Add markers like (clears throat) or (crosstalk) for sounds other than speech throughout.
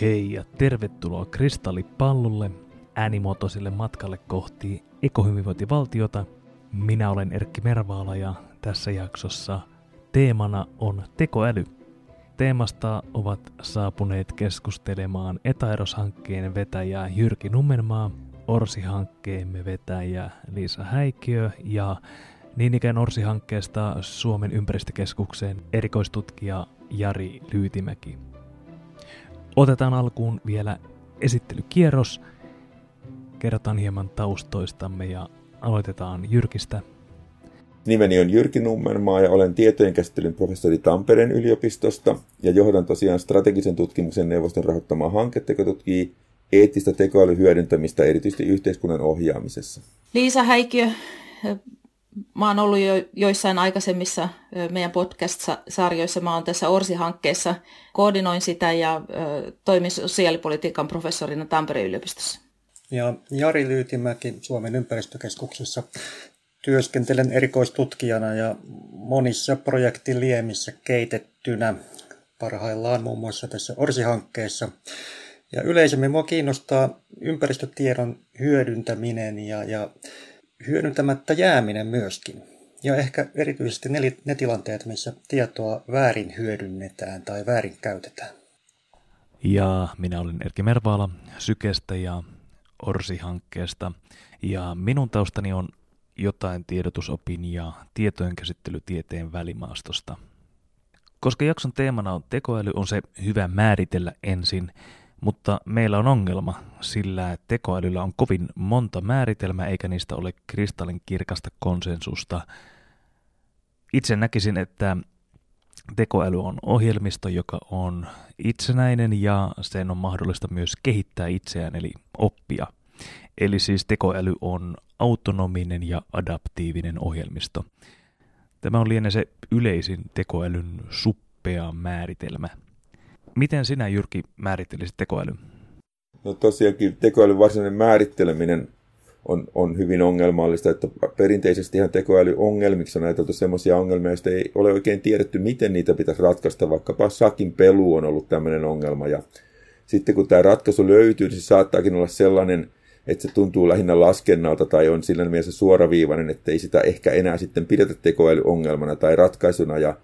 Hei ja tervetuloa Kristallipallolle äänimuotoiselle matkalle kohti ekohyvinvointivaltiota. Minä olen Erkki Mervaala ja tässä jaksossa teemana on tekoäly. Teemasta ovat saapuneet keskustelemaan Etaeros-hankkeen vetäjä Jyrki Nummenmaa, Orsi-hankkeemme vetäjä Liisa Häikiö ja niin ikään Orsi-hankkeesta Suomen ympäristökeskuksen erikoistutkija Jari Lyytimäki. Otetaan alkuun vielä esittelykierros. Kerrotaan hieman taustoistamme ja aloitetaan Jyrkistä. Nimeni on Jyrki Nummenmaa ja olen tietojenkäsittelyn professori Tampereen yliopistosta ja johdan tosiaan strategisen tutkimuksen neuvoston rahoittamaa hanketta, joka tutkii eettistä tekoälyn hyödyntämistä erityisesti yhteiskunnan ohjaamisessa. Liisa Häikiö, Mä oon ollut jo joissain aikaisemmissa meidän podcast-sarjoissa. Mä oon tässä Orsi-hankkeessa, koordinoin sitä ja toimin sosiaalipolitiikan professorina Tampereen yliopistossa. Ja Jari Lyytimäki Suomen ympäristökeskuksessa työskentelen erikoistutkijana ja monissa projektiliemissä keitettynä parhaillaan muun muassa tässä Orsi-hankkeessa. Ja yleisemmin mua kiinnostaa ympäristötiedon hyödyntäminen ja, ja hyödyntämättä jääminen myöskin. Ja ehkä erityisesti ne, ne tilanteet, missä tietoa väärin hyödynnetään tai väärin käytetään. Ja minä olen Erkki Mervaala Sykestä ja Orsi-hankkeesta. Ja minun taustani on jotain tiedotusopin ja tietojenkäsittelytieteen välimaastosta. Koska jakson teemana on tekoäly, on se hyvä määritellä ensin, mutta meillä on ongelma, sillä tekoälyllä on kovin monta määritelmää eikä niistä ole kristallin kirkasta konsensusta. Itse näkisin, että tekoäly on ohjelmisto, joka on itsenäinen ja sen on mahdollista myös kehittää itseään eli oppia. Eli siis tekoäly on autonominen ja adaptiivinen ohjelmisto. Tämä on liene se yleisin tekoälyn suppea määritelmä – Miten sinä, Jyrki, määrittelisit tekoälyn? No tosiaankin tekoälyn varsinainen määritteleminen on, on hyvin ongelmallista, että perinteisesti ihan tekoälyongelmiksi on ajateltu sellaisia ongelmia, joista ei ole oikein tiedetty, miten niitä pitäisi ratkaista, vaikkapa sakin pelu on ollut tämmöinen ongelma, ja sitten kun tämä ratkaisu löytyy, niin se saattaakin olla sellainen, että se tuntuu lähinnä laskennalta tai on sillä mielessä suoraviivainen, että ei sitä ehkä enää sitten pidetä tekoälyongelmana tai ratkaisuna, ja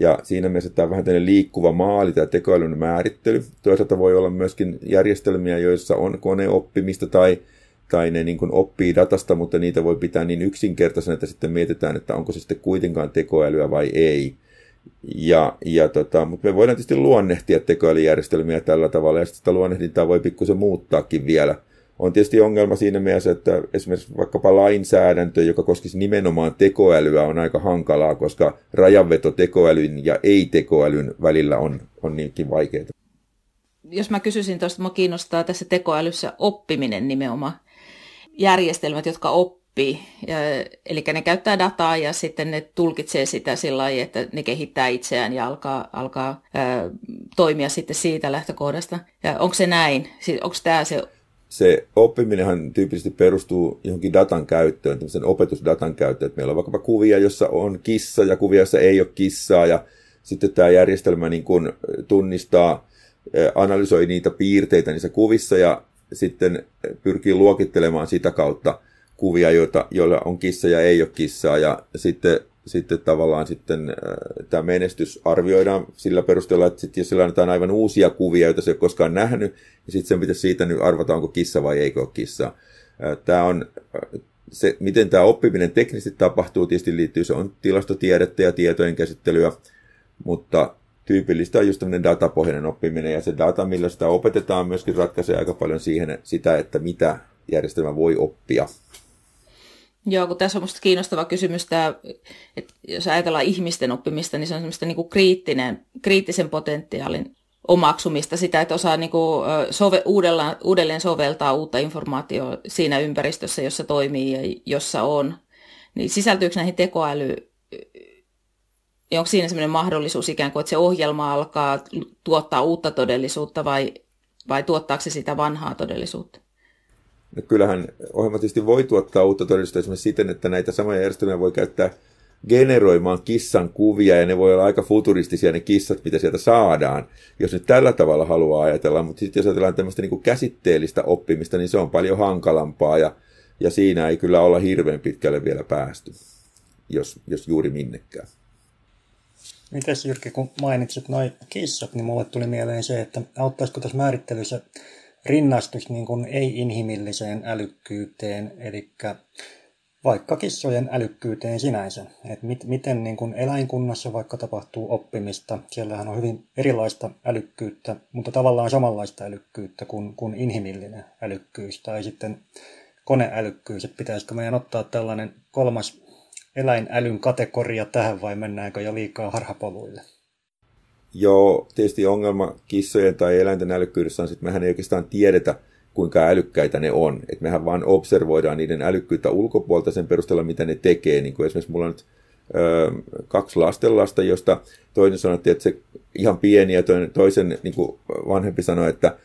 ja siinä mielessä tämä on vähän tämmöinen liikkuva maali, tämä tekoälyn määrittely. Toisaalta voi olla myöskin järjestelmiä, joissa on koneoppimista tai, tai ne niin kuin oppii datasta, mutta niitä voi pitää niin yksinkertaisena, että sitten mietitään, että onko se sitten kuitenkaan tekoälyä vai ei. Ja, ja tota, mutta me voidaan tietysti luonnehtia tekoälyjärjestelmiä tällä tavalla, ja sitä luonnehdintaa voi pikkusen muuttaakin vielä – on tietysti ongelma siinä mielessä, että esimerkiksi vaikkapa lainsäädäntö, joka koskisi nimenomaan tekoälyä, on aika hankalaa, koska rajanveto tekoälyn ja ei-tekoälyn välillä on, on niinkin vaikeaa. Jos mä kysyisin tuosta, mä kiinnostaa tässä tekoälyssä oppiminen nimenomaan. Järjestelmät, jotka oppii, ja, eli ne käyttää dataa ja sitten ne tulkitsee sitä sillä lailla, että ne kehittää itseään ja alkaa, alkaa ää, toimia sitten siitä lähtökohdasta. Ja onko se näin? Onko tämä se se oppiminenhan tyypillisesti perustuu johonkin datan käyttöön, tämmöisen opetusdatan käyttöön, että meillä on vaikkapa kuvia, jossa on kissa ja kuvia, jossa ei ole kissaa ja sitten tämä järjestelmä niin kuin tunnistaa, analysoi niitä piirteitä niissä kuvissa ja sitten pyrkii luokittelemaan sitä kautta kuvia, joita, joilla on kissa ja ei ole kissaa ja sitten sitten tavallaan sitten äh, tämä menestys arvioidaan sillä perusteella, että sit, jos sillä annetaan aivan uusia kuvia, joita se ei ole koskaan nähnyt, niin sitten sen pitäisi siitä nyt arvata, onko kissa vai eikö ole kissa. Äh, tämä on, äh, se, miten tämä oppiminen teknisesti tapahtuu, tietysti liittyy, se on tilastotiedettä ja tietojen käsittelyä, mutta tyypillistä on just tämmöinen datapohjainen oppiminen, ja se data, millä sitä opetetaan, myöskin ratkaisee aika paljon siihen sitä, että mitä järjestelmä voi oppia. Joo, kun tässä on minusta kiinnostava kysymys tämä, että jos ajatellaan ihmisten oppimista, niin se on semmoista niin kuin kriittinen, kriittisen potentiaalin omaksumista, sitä, että osaa niin kuin sove, uudelleen, uudelleen soveltaa uutta informaatiota siinä ympäristössä, jossa toimii ja jossa on. Niin sisältyykö näihin tekoäly, onko siinä sellainen mahdollisuus ikään kuin, että se ohjelma alkaa tuottaa uutta todellisuutta vai, vai tuottaako se sitä vanhaa todellisuutta? No kyllähän ohjelma tietysti voi tuottaa uutta todellisuutta esimerkiksi siten, että näitä samoja järjestelmiä voi käyttää generoimaan kissan kuvia ja ne voi olla aika futuristisia ne kissat, mitä sieltä saadaan, jos nyt tällä tavalla haluaa ajatella, mutta sitten jos ajatellaan tämmöistä niin kuin käsitteellistä oppimista, niin se on paljon hankalampaa ja, ja siinä ei kyllä olla hirveän pitkälle vielä päästy, jos, jos juuri minnekään. Mites Jyrki, kun mainitsit noin kissat, niin mulle tuli mieleen se, että auttaisiko tässä määrittelyssä rinnastus niin kuin ei-inhimilliseen älykkyyteen, eli vaikka kissojen älykkyyteen sinänsä. Et mit, miten niin kuin eläinkunnassa vaikka tapahtuu oppimista, siellähän on hyvin erilaista älykkyyttä, mutta tavallaan samanlaista älykkyyttä kuin, kuin inhimillinen älykkyys tai sitten koneälykkyys. Et pitäisikö meidän ottaa tällainen kolmas eläinälyn kategoria tähän vai mennäänkö jo liikaa harhapoluille? Joo, tietysti ongelma kissojen tai eläinten älykkyydessä on, että mehän ei oikeastaan tiedetä, kuinka älykkäitä ne on. Et mehän vaan observoidaan niiden älykkyyttä ulkopuolta sen perusteella, mitä ne tekee. Niin kuin esimerkiksi mulla on nyt ö, kaksi lastenlasta, josta toinen sanoi, että se ihan pieni ja toinen, toisen niin kuin vanhempi sanoi, että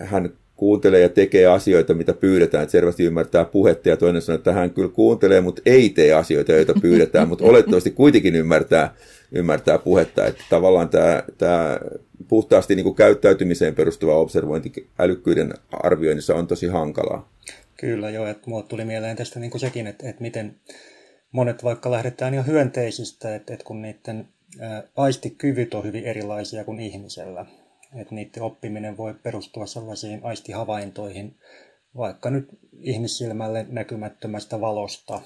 hän kuuntelee ja tekee asioita, mitä pyydetään, että selvästi ymmärtää puhetta, ja toinen sanoo, että hän kyllä kuuntelee, mutta ei tee asioita, joita pyydetään, mutta (laughs) olettavasti kuitenkin ymmärtää, ymmärtää puhetta, että tavallaan tämä, tämä puhtaasti niin kuin käyttäytymiseen perustuva observointi älykkyyden arvioinnissa on tosi hankalaa. Kyllä joo, että mulle tuli mieleen tästä niin kuin sekin, että, että miten monet vaikka lähdetään jo hyönteisistä, että, että kun niiden aistikyvyt on hyvin erilaisia kuin ihmisellä, että niiden oppiminen voi perustua sellaisiin aistihavaintoihin, vaikka nyt ihmissilmälle näkymättömästä valosta,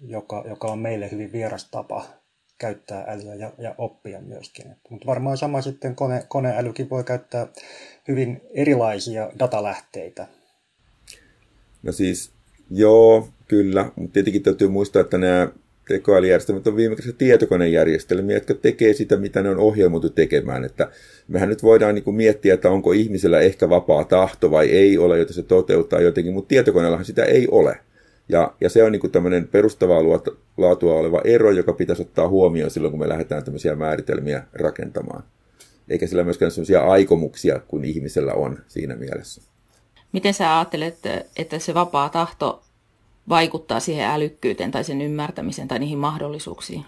joka, joka on meille hyvin vieras tapa käyttää älyä ja, ja oppia myöskin. Mutta varmaan sama sitten kone, koneälykin voi käyttää hyvin erilaisia datalähteitä. No siis, joo, kyllä, mutta tietenkin täytyy muistaa, että nämä tekoälyjärjestelmät on viimeksi tietokonejärjestelmiä, jotka tekee sitä, mitä ne on ohjelmoitu tekemään. Että mehän nyt voidaan niin kuin miettiä, että onko ihmisellä ehkä vapaa tahto vai ei ole, jota se toteuttaa jotenkin, mutta tietokoneellahan sitä ei ole. Ja, ja se on niin tämmöinen perustavaa laatua oleva ero, joka pitäisi ottaa huomioon silloin, kun me lähdetään tämmöisiä määritelmiä rakentamaan. Eikä sillä myöskään sellaisia aikomuksia kuin ihmisellä on siinä mielessä. Miten sä ajattelet, että se vapaa tahto vaikuttaa siihen älykkyyteen tai sen ymmärtämiseen tai niihin mahdollisuuksiin?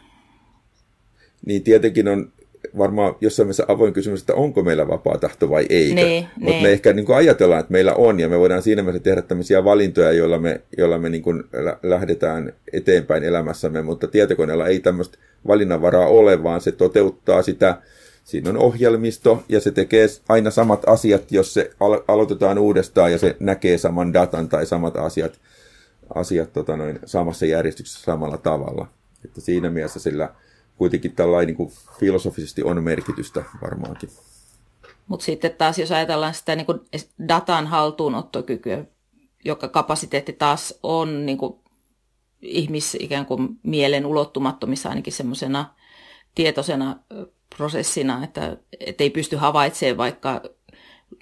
Niin tietenkin on varmaan jossain mielessä avoin kysymys, että onko meillä vapaa tahto vai ei. Niin, Mutta me niin. ehkä niin kuin ajatellaan, että meillä on, ja me voidaan siinä mielessä tehdä tämmöisiä valintoja, joilla me, joilla me niin kuin lähdetään eteenpäin elämässämme, mutta tietokoneella ei tämmöistä valinnanvaraa ole, vaan se toteuttaa sitä, siinä on ohjelmisto, ja se tekee aina samat asiat, jos se alo- aloitetaan uudestaan, ja se näkee saman datan tai samat asiat, asiat tota noin, samassa järjestyksessä samalla tavalla. Että siinä mielessä sillä kuitenkin tällainen niin kuin filosofisesti on merkitystä varmaankin. Mutta sitten taas, jos ajatellaan sitä niin kuin datan haltuunottokykyä, joka kapasiteetti taas on niin kuin ihmis ikään kuin mielen ulottumattomissa ainakin semmoisena tietoisena prosessina, että, että ei pysty havaitsemaan vaikka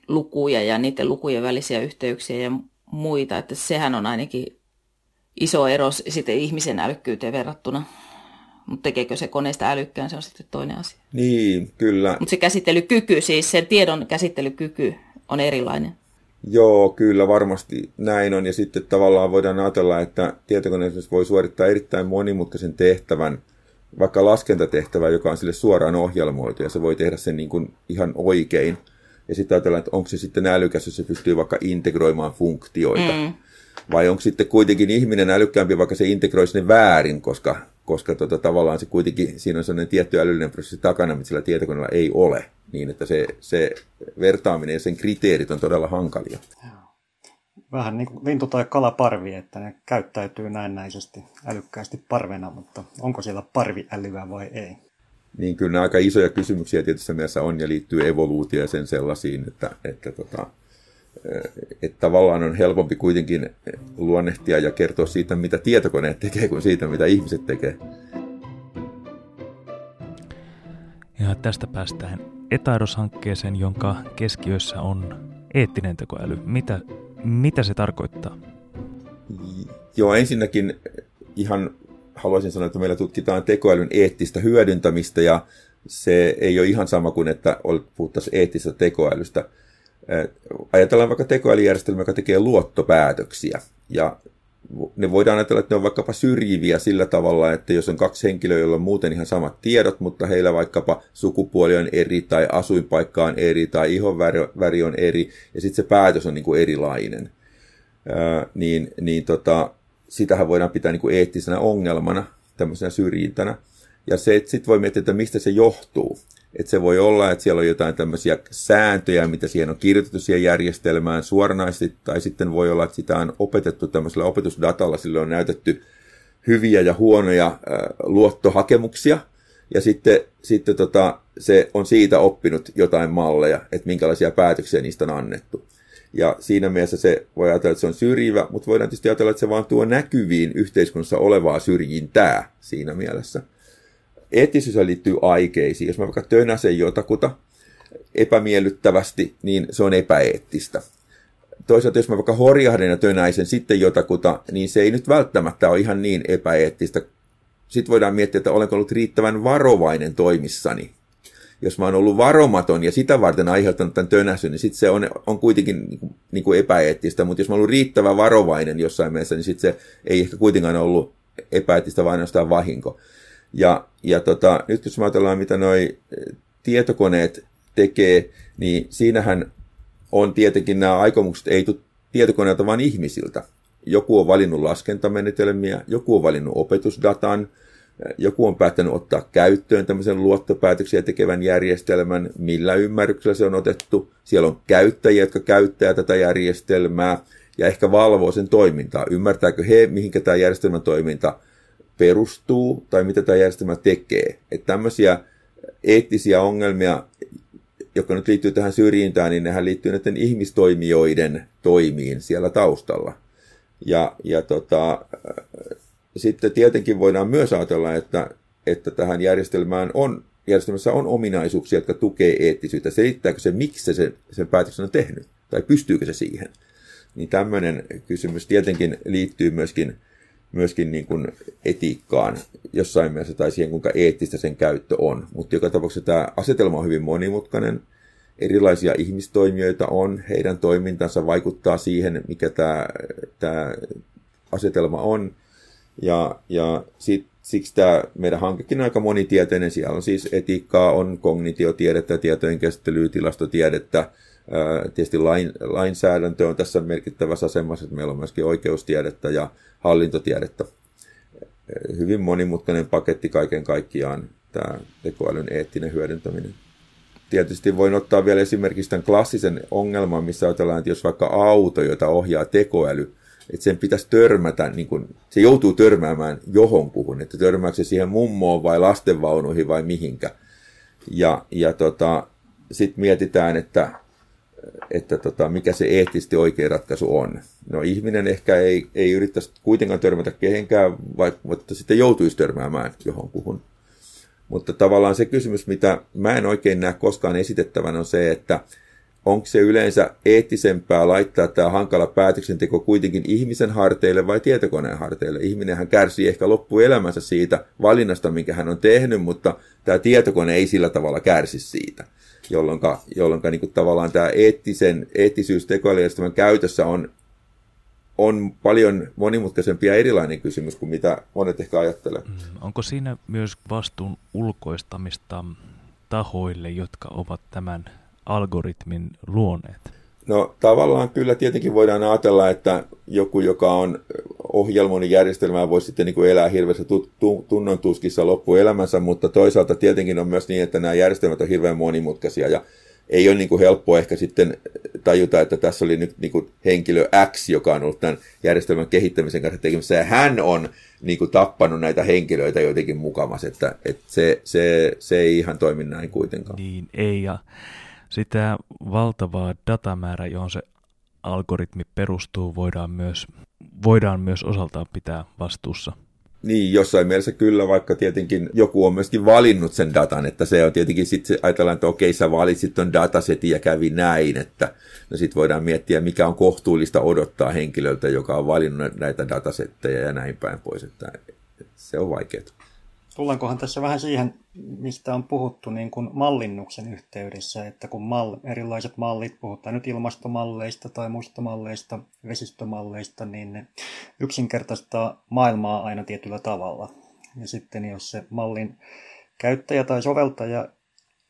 lukuja ja niiden lukujen välisiä yhteyksiä ja muita, että sehän on ainakin iso ero sitten ihmisen älykkyyteen verrattuna. Mutta tekeekö se koneesta älykkään, se on sitten toinen asia. Niin, kyllä. Mutta se käsittelykyky, siis se tiedon käsittelykyky on erilainen. Joo, kyllä varmasti näin on. Ja sitten tavallaan voidaan ajatella, että tietokone voi suorittaa erittäin monimutkaisen tehtävän, vaikka laskentatehtävä, joka on sille suoraan ohjelmoitu, ja se voi tehdä sen niin kuin ihan oikein. Ja sitten ajatellaan, että onko se sitten älykäs, jos se pystyy vaikka integroimaan funktioita. Mm. Vai onko sitten kuitenkin ihminen älykkäämpi, vaikka se integroi sinne väärin, koska koska tota, tavallaan se kuitenkin, siinä on sellainen tietty älyllinen prosessi takana, mitä sillä tietokoneella ei ole, niin että se, se vertaaminen ja sen kriteerit on todella hankalia. Vähän niin kuin lintu tai kalaparvi, että ne käyttäytyy näennäisesti älykkäästi parvena, mutta onko siellä parviälyä vai ei? Niin kyllä aika isoja kysymyksiä tietysti mielessä on ja liittyy evoluutioon ja sen sellaisiin, että, että tota, että tavallaan on helpompi kuitenkin luonnehtia ja kertoa siitä, mitä tietokoneet tekee, kuin siitä, mitä ihmiset tekee. Ja tästä päästään Etairos-hankkeeseen, jonka keskiössä on eettinen tekoäly. Mitä, mitä se tarkoittaa? Joo, ensinnäkin ihan haluaisin sanoa, että meillä tutkitaan tekoälyn eettistä hyödyntämistä ja se ei ole ihan sama kuin, että puhuttaisiin eettistä tekoälystä ajatellaan vaikka tekoälyjärjestelmä, joka tekee luottopäätöksiä. Ja ne voidaan ajatella, että ne on vaikkapa syrjiviä sillä tavalla, että jos on kaksi henkilöä, joilla on muuten ihan samat tiedot, mutta heillä vaikkapa sukupuoli on eri tai asuinpaikka on eri tai ihonväri on eri ja sitten se päätös on niin kuin erilainen, ää, niin, niin tota, sitähän voidaan pitää niin kuin eettisenä ongelmana, tämmöisenä syrjintänä. Ja se, että sitten voi miettiä, että mistä se johtuu. Että se voi olla, että siellä on jotain tämmöisiä sääntöjä, mitä siihen on kirjoitettu siihen järjestelmään suoranaisesti, tai sitten voi olla, että sitä on opetettu tämmöisellä opetusdatalla, sille on näytetty hyviä ja huonoja äh, luottohakemuksia, ja sitten, sitten tota, se on siitä oppinut jotain malleja, että minkälaisia päätöksiä niistä on annettu. Ja siinä mielessä se voi ajatella, että se on syrjivä, mutta voidaan tietysti ajatella, että se vaan tuo näkyviin yhteiskunnassa olevaa syrjintää siinä mielessä eettisyys liittyy aikeisiin. Jos mä vaikka tönäsen jotakuta epämiellyttävästi, niin se on epäeettistä. Toisaalta jos mä vaikka horjahden ja tönäisen sitten jotakuta, niin se ei nyt välttämättä ole ihan niin epäeettistä. Sitten voidaan miettiä, että olenko ollut riittävän varovainen toimissani. Jos mä oon ollut varomaton ja sitä varten aiheuttanut tämän tönäsyn, niin sitten se on, on kuitenkin niin kuin, niin kuin epäeettistä. Mutta jos mä oon ollut riittävän varovainen jossain mielessä, niin sitten se ei ehkä kuitenkaan ollut epäeettistä, vaan ainoastaan vahinko. Ja, ja tota, nyt jos ajatellaan, mitä noi eh, tietokoneet tekee, niin siinähän on tietenkin nämä aikomukset ei tule tietokoneelta, vaan ihmisiltä. Joku on valinnut laskentamenetelmiä, joku on valinnut opetusdatan, eh, joku on päättänyt ottaa käyttöön tämmöisen luottopäätöksiä tekevän järjestelmän, millä ymmärryksellä se on otettu. Siellä on käyttäjiä, jotka käyttää tätä järjestelmää ja ehkä valvoo sen toimintaa. Ymmärtääkö he, mihinkä tämä järjestelmän toiminta perustuu tai mitä tämä järjestelmä tekee. Että tämmöisiä eettisiä ongelmia, jotka nyt liittyy tähän syrjintään, niin nehän liittyy näiden ihmistoimijoiden toimiin siellä taustalla. Ja, ja tota, sitten tietenkin voidaan myös ajatella, että, että tähän järjestelmään on, järjestelmässä on ominaisuuksia, jotka tukee eettisyyttä. Selittääkö se, miksi se sen, sen päätöksen on tehnyt, tai pystyykö se siihen. Niin tämmöinen kysymys tietenkin liittyy myöskin myöskin niin kuin etiikkaan jossain mielessä tai siihen, kuinka eettistä sen käyttö on. Mutta joka tapauksessa tämä asetelma on hyvin monimutkainen. Erilaisia ihmistoimijoita on, heidän toimintansa vaikuttaa siihen, mikä tämä, tämä asetelma on. Ja, ja sit, siksi tämä meidän hankekin on aika monitieteinen. Siellä on siis etiikkaa, on kognitiotiedettä, tietojen käsittelyä, tilastotiedettä, Tietysti lain, lainsäädäntö on tässä merkittävässä asemassa, että meillä on myöskin oikeustiedettä ja hallintotiedettä. Hyvin monimutkainen paketti kaiken kaikkiaan tämä tekoälyn eettinen hyödyntäminen. Tietysti voin ottaa vielä esimerkiksi tämän klassisen ongelman, missä ajatellaan, että jos vaikka auto, jota ohjaa tekoäly, että sen pitäisi törmätä, niin kun, se joutuu törmäämään johonkuhun, että törmääkö se siihen mummoon vai lastenvaunuihin vai mihinkä. Ja, ja tota, sitten mietitään, että että tota, mikä se eettisesti oikea ratkaisu on. No ihminen ehkä ei, ei yrittäisi kuitenkaan törmätä kehenkään, vaikka sitten joutuisi törmäämään johonkuhun. Mutta tavallaan se kysymys, mitä mä en oikein näe koskaan esitettävän, on se, että onko se yleensä eettisempää laittaa tämä hankala päätöksenteko kuitenkin ihmisen harteille vai tietokoneen harteille. Ihminenhän kärsii ehkä loppuelämänsä siitä valinnasta, minkä hän on tehnyt, mutta tämä tietokone ei sillä tavalla kärsi siitä jolloin, jolloin niin tavallaan tämä eettisen, eettisyys tekoälyjärjestelmän käytössä on, on paljon monimutkaisempi ja erilainen kysymys kuin mitä monet ehkä ajattelee. Mm, onko siinä myös vastuun ulkoistamista tahoille, jotka ovat tämän algoritmin luoneet? No tavallaan kyllä tietenkin voidaan ajatella, että joku, joka on ohjelmoinnin järjestelmää, voi sitten niin kuin elää hirveässä tunnon tuskissa loppuelämänsä, mutta toisaalta tietenkin on myös niin, että nämä järjestelmät on hirveän monimutkaisia ja ei ole niin kuin helppo ehkä sitten tajuta, että tässä oli nyt niin kuin henkilö X, joka on ollut tämän järjestelmän kehittämisen kanssa tekemässä, ja hän on niin kuin tappanut näitä henkilöitä jotenkin mukamas, että, että se, se, se ei ihan toimi näin kuitenkaan. Niin, ei, ja sitä valtavaa datamäärää, johon se algoritmi perustuu, voidaan myös, voidaan myös osaltaan pitää vastuussa. Niin, jossain mielessä kyllä, vaikka tietenkin joku on myöskin valinnut sen datan, että se on tietenkin sitten ajatellaan, että okei, sä valitsit ton datasetin ja kävi näin, että no sitten voidaan miettiä, mikä on kohtuullista odottaa henkilöltä, joka on valinnut näitä datasetteja ja näin päin pois, että se on vaikeaa. Tullaankohan tässä vähän siihen, mistä on puhuttu niin kuin mallinnuksen yhteydessä, että kun mal, erilaiset mallit, puhutaan nyt ilmastomalleista tai muista malleista, vesistömalleista, niin ne yksinkertaistaa maailmaa aina tietyllä tavalla. Ja sitten jos se mallin käyttäjä tai soveltaja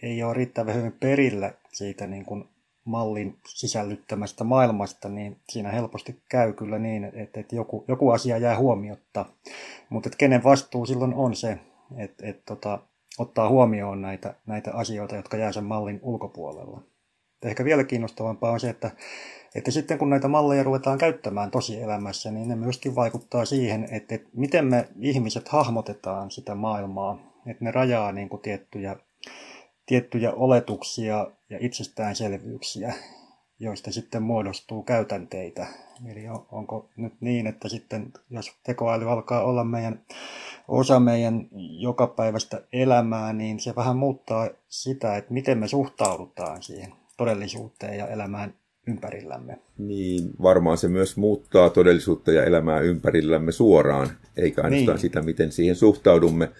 ei ole riittävän hyvin perillä siitä niin kuin mallin sisällyttämästä maailmasta, niin siinä helposti käy kyllä niin, että, että joku, joku asia jää huomiotta. Mutta kenen vastuu silloin on se, että, että tota, ottaa huomioon näitä, näitä asioita, jotka jää sen mallin ulkopuolella. Ehkä vielä kiinnostavampaa on se, että, että sitten kun näitä malleja ruvetaan käyttämään tosielämässä, niin ne myöskin vaikuttaa siihen, että, että miten me ihmiset hahmotetaan sitä maailmaa, että ne rajaa niin kuin tiettyjä tiettyjä oletuksia ja itsestäänselvyyksiä, joista sitten muodostuu käytänteitä. Eli onko nyt niin, että sitten jos tekoäly alkaa olla meidän osa meidän jokapäiväistä elämää, niin se vähän muuttaa sitä, että miten me suhtaudutaan siihen todellisuuteen ja elämään ympärillämme. Niin, varmaan se myös muuttaa todellisuutta ja elämää ympärillämme suoraan, eikä ainoastaan niin. sitä, miten siihen suhtaudumme.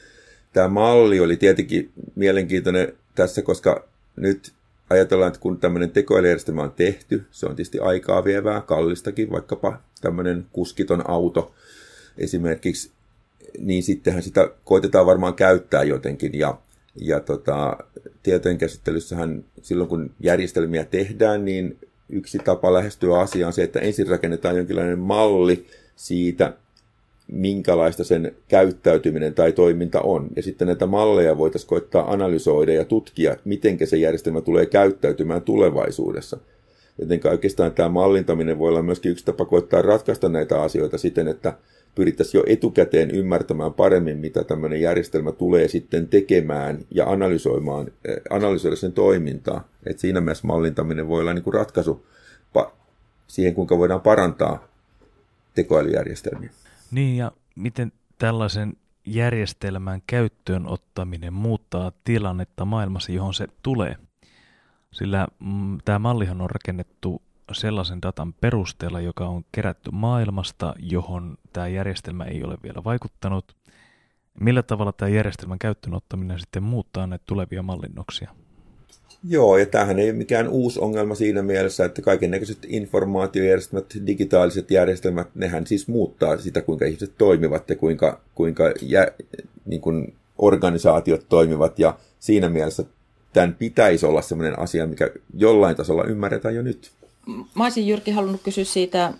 Tämä malli oli tietenkin mielenkiintoinen tässä, koska nyt ajatellaan, että kun tämmöinen tekoälyjärjestelmä on tehty, se on tietysti aikaa vievää, kallistakin, vaikkapa tämmöinen kuskiton auto esimerkiksi, niin sittenhän sitä koitetaan varmaan käyttää jotenkin. Ja, ja tota, tietojenkäsittelyssähän silloin, kun järjestelmiä tehdään, niin yksi tapa lähestyä asiaa on se, että ensin rakennetaan jonkinlainen malli siitä, minkälaista sen käyttäytyminen tai toiminta on. Ja sitten näitä malleja voitaisiin koittaa analysoida ja tutkia, miten se järjestelmä tulee käyttäytymään tulevaisuudessa. Joten oikeastaan tämä mallintaminen voi olla myöskin yksi tapa koittaa ratkaista näitä asioita siten, että pyrittäisiin jo etukäteen ymmärtämään paremmin, mitä tämmöinen järjestelmä tulee sitten tekemään ja analysoimaan, eh, analysoida sen toimintaa. Et siinä mielessä mallintaminen voi olla niin kuin ratkaisu siihen, kuinka voidaan parantaa tekoälyjärjestelmiä. Niin ja miten tällaisen järjestelmän käyttöön ottaminen muuttaa tilannetta maailmassa, johon se tulee. Sillä mm, tämä mallihan on rakennettu sellaisen datan perusteella, joka on kerätty maailmasta, johon tämä järjestelmä ei ole vielä vaikuttanut. Millä tavalla tämä järjestelmän käyttöön ottaminen sitten muuttaa näitä tulevia mallinnoksia? Joo, ja tämähän ei ole mikään uusi ongelma siinä mielessä, että kaiken näköiset informaatiojärjestelmät, digitaaliset järjestelmät, nehän siis muuttaa sitä, kuinka ihmiset toimivat ja kuinka, kuinka jä, niin kuin organisaatiot toimivat, ja siinä mielessä tämän pitäisi olla sellainen asia, mikä jollain tasolla ymmärretään jo nyt. Mä olisin Jyrki halunnut kysyä siitä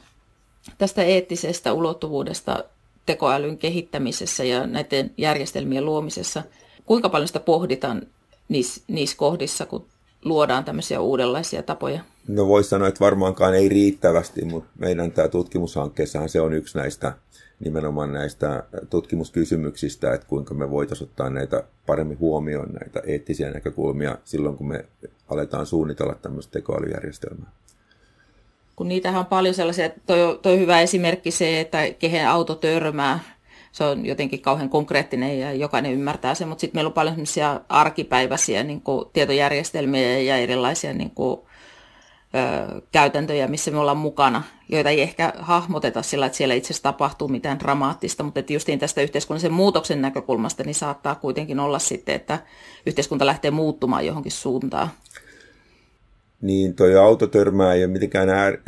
tästä eettisestä ulottuvuudesta tekoälyn kehittämisessä ja näiden järjestelmien luomisessa. Kuinka paljon sitä pohditaan niissä, niissä kohdissa, kun luodaan tämmöisiä uudenlaisia tapoja? No voisi sanoa, että varmaankaan ei riittävästi, mutta meidän tämä tutkimushankkeessahan se on yksi näistä nimenomaan näistä tutkimuskysymyksistä, että kuinka me voitaisiin ottaa näitä paremmin huomioon, näitä eettisiä näkökulmia silloin, kun me aletaan suunnitella tämmöistä tekoälyjärjestelmää. Kun niitähän on paljon sellaisia, toi, toi hyvä esimerkki se, että kehen auto törmää, se on jotenkin kauhean konkreettinen ja jokainen ymmärtää sen, mutta sitten meillä on paljon sellaisia arkipäiväisiä niin kuin tietojärjestelmiä ja erilaisia niin kuin, ö, käytäntöjä, missä me ollaan mukana, joita ei ehkä hahmoteta sillä, että siellä itse asiassa tapahtuu mitään dramaattista, mutta että justiin tästä yhteiskunnallisen muutoksen näkökulmasta niin saattaa kuitenkin olla sitten, että yhteiskunta lähtee muuttumaan johonkin suuntaan. Niin, toi autotörmää ei ole mitenkään äär,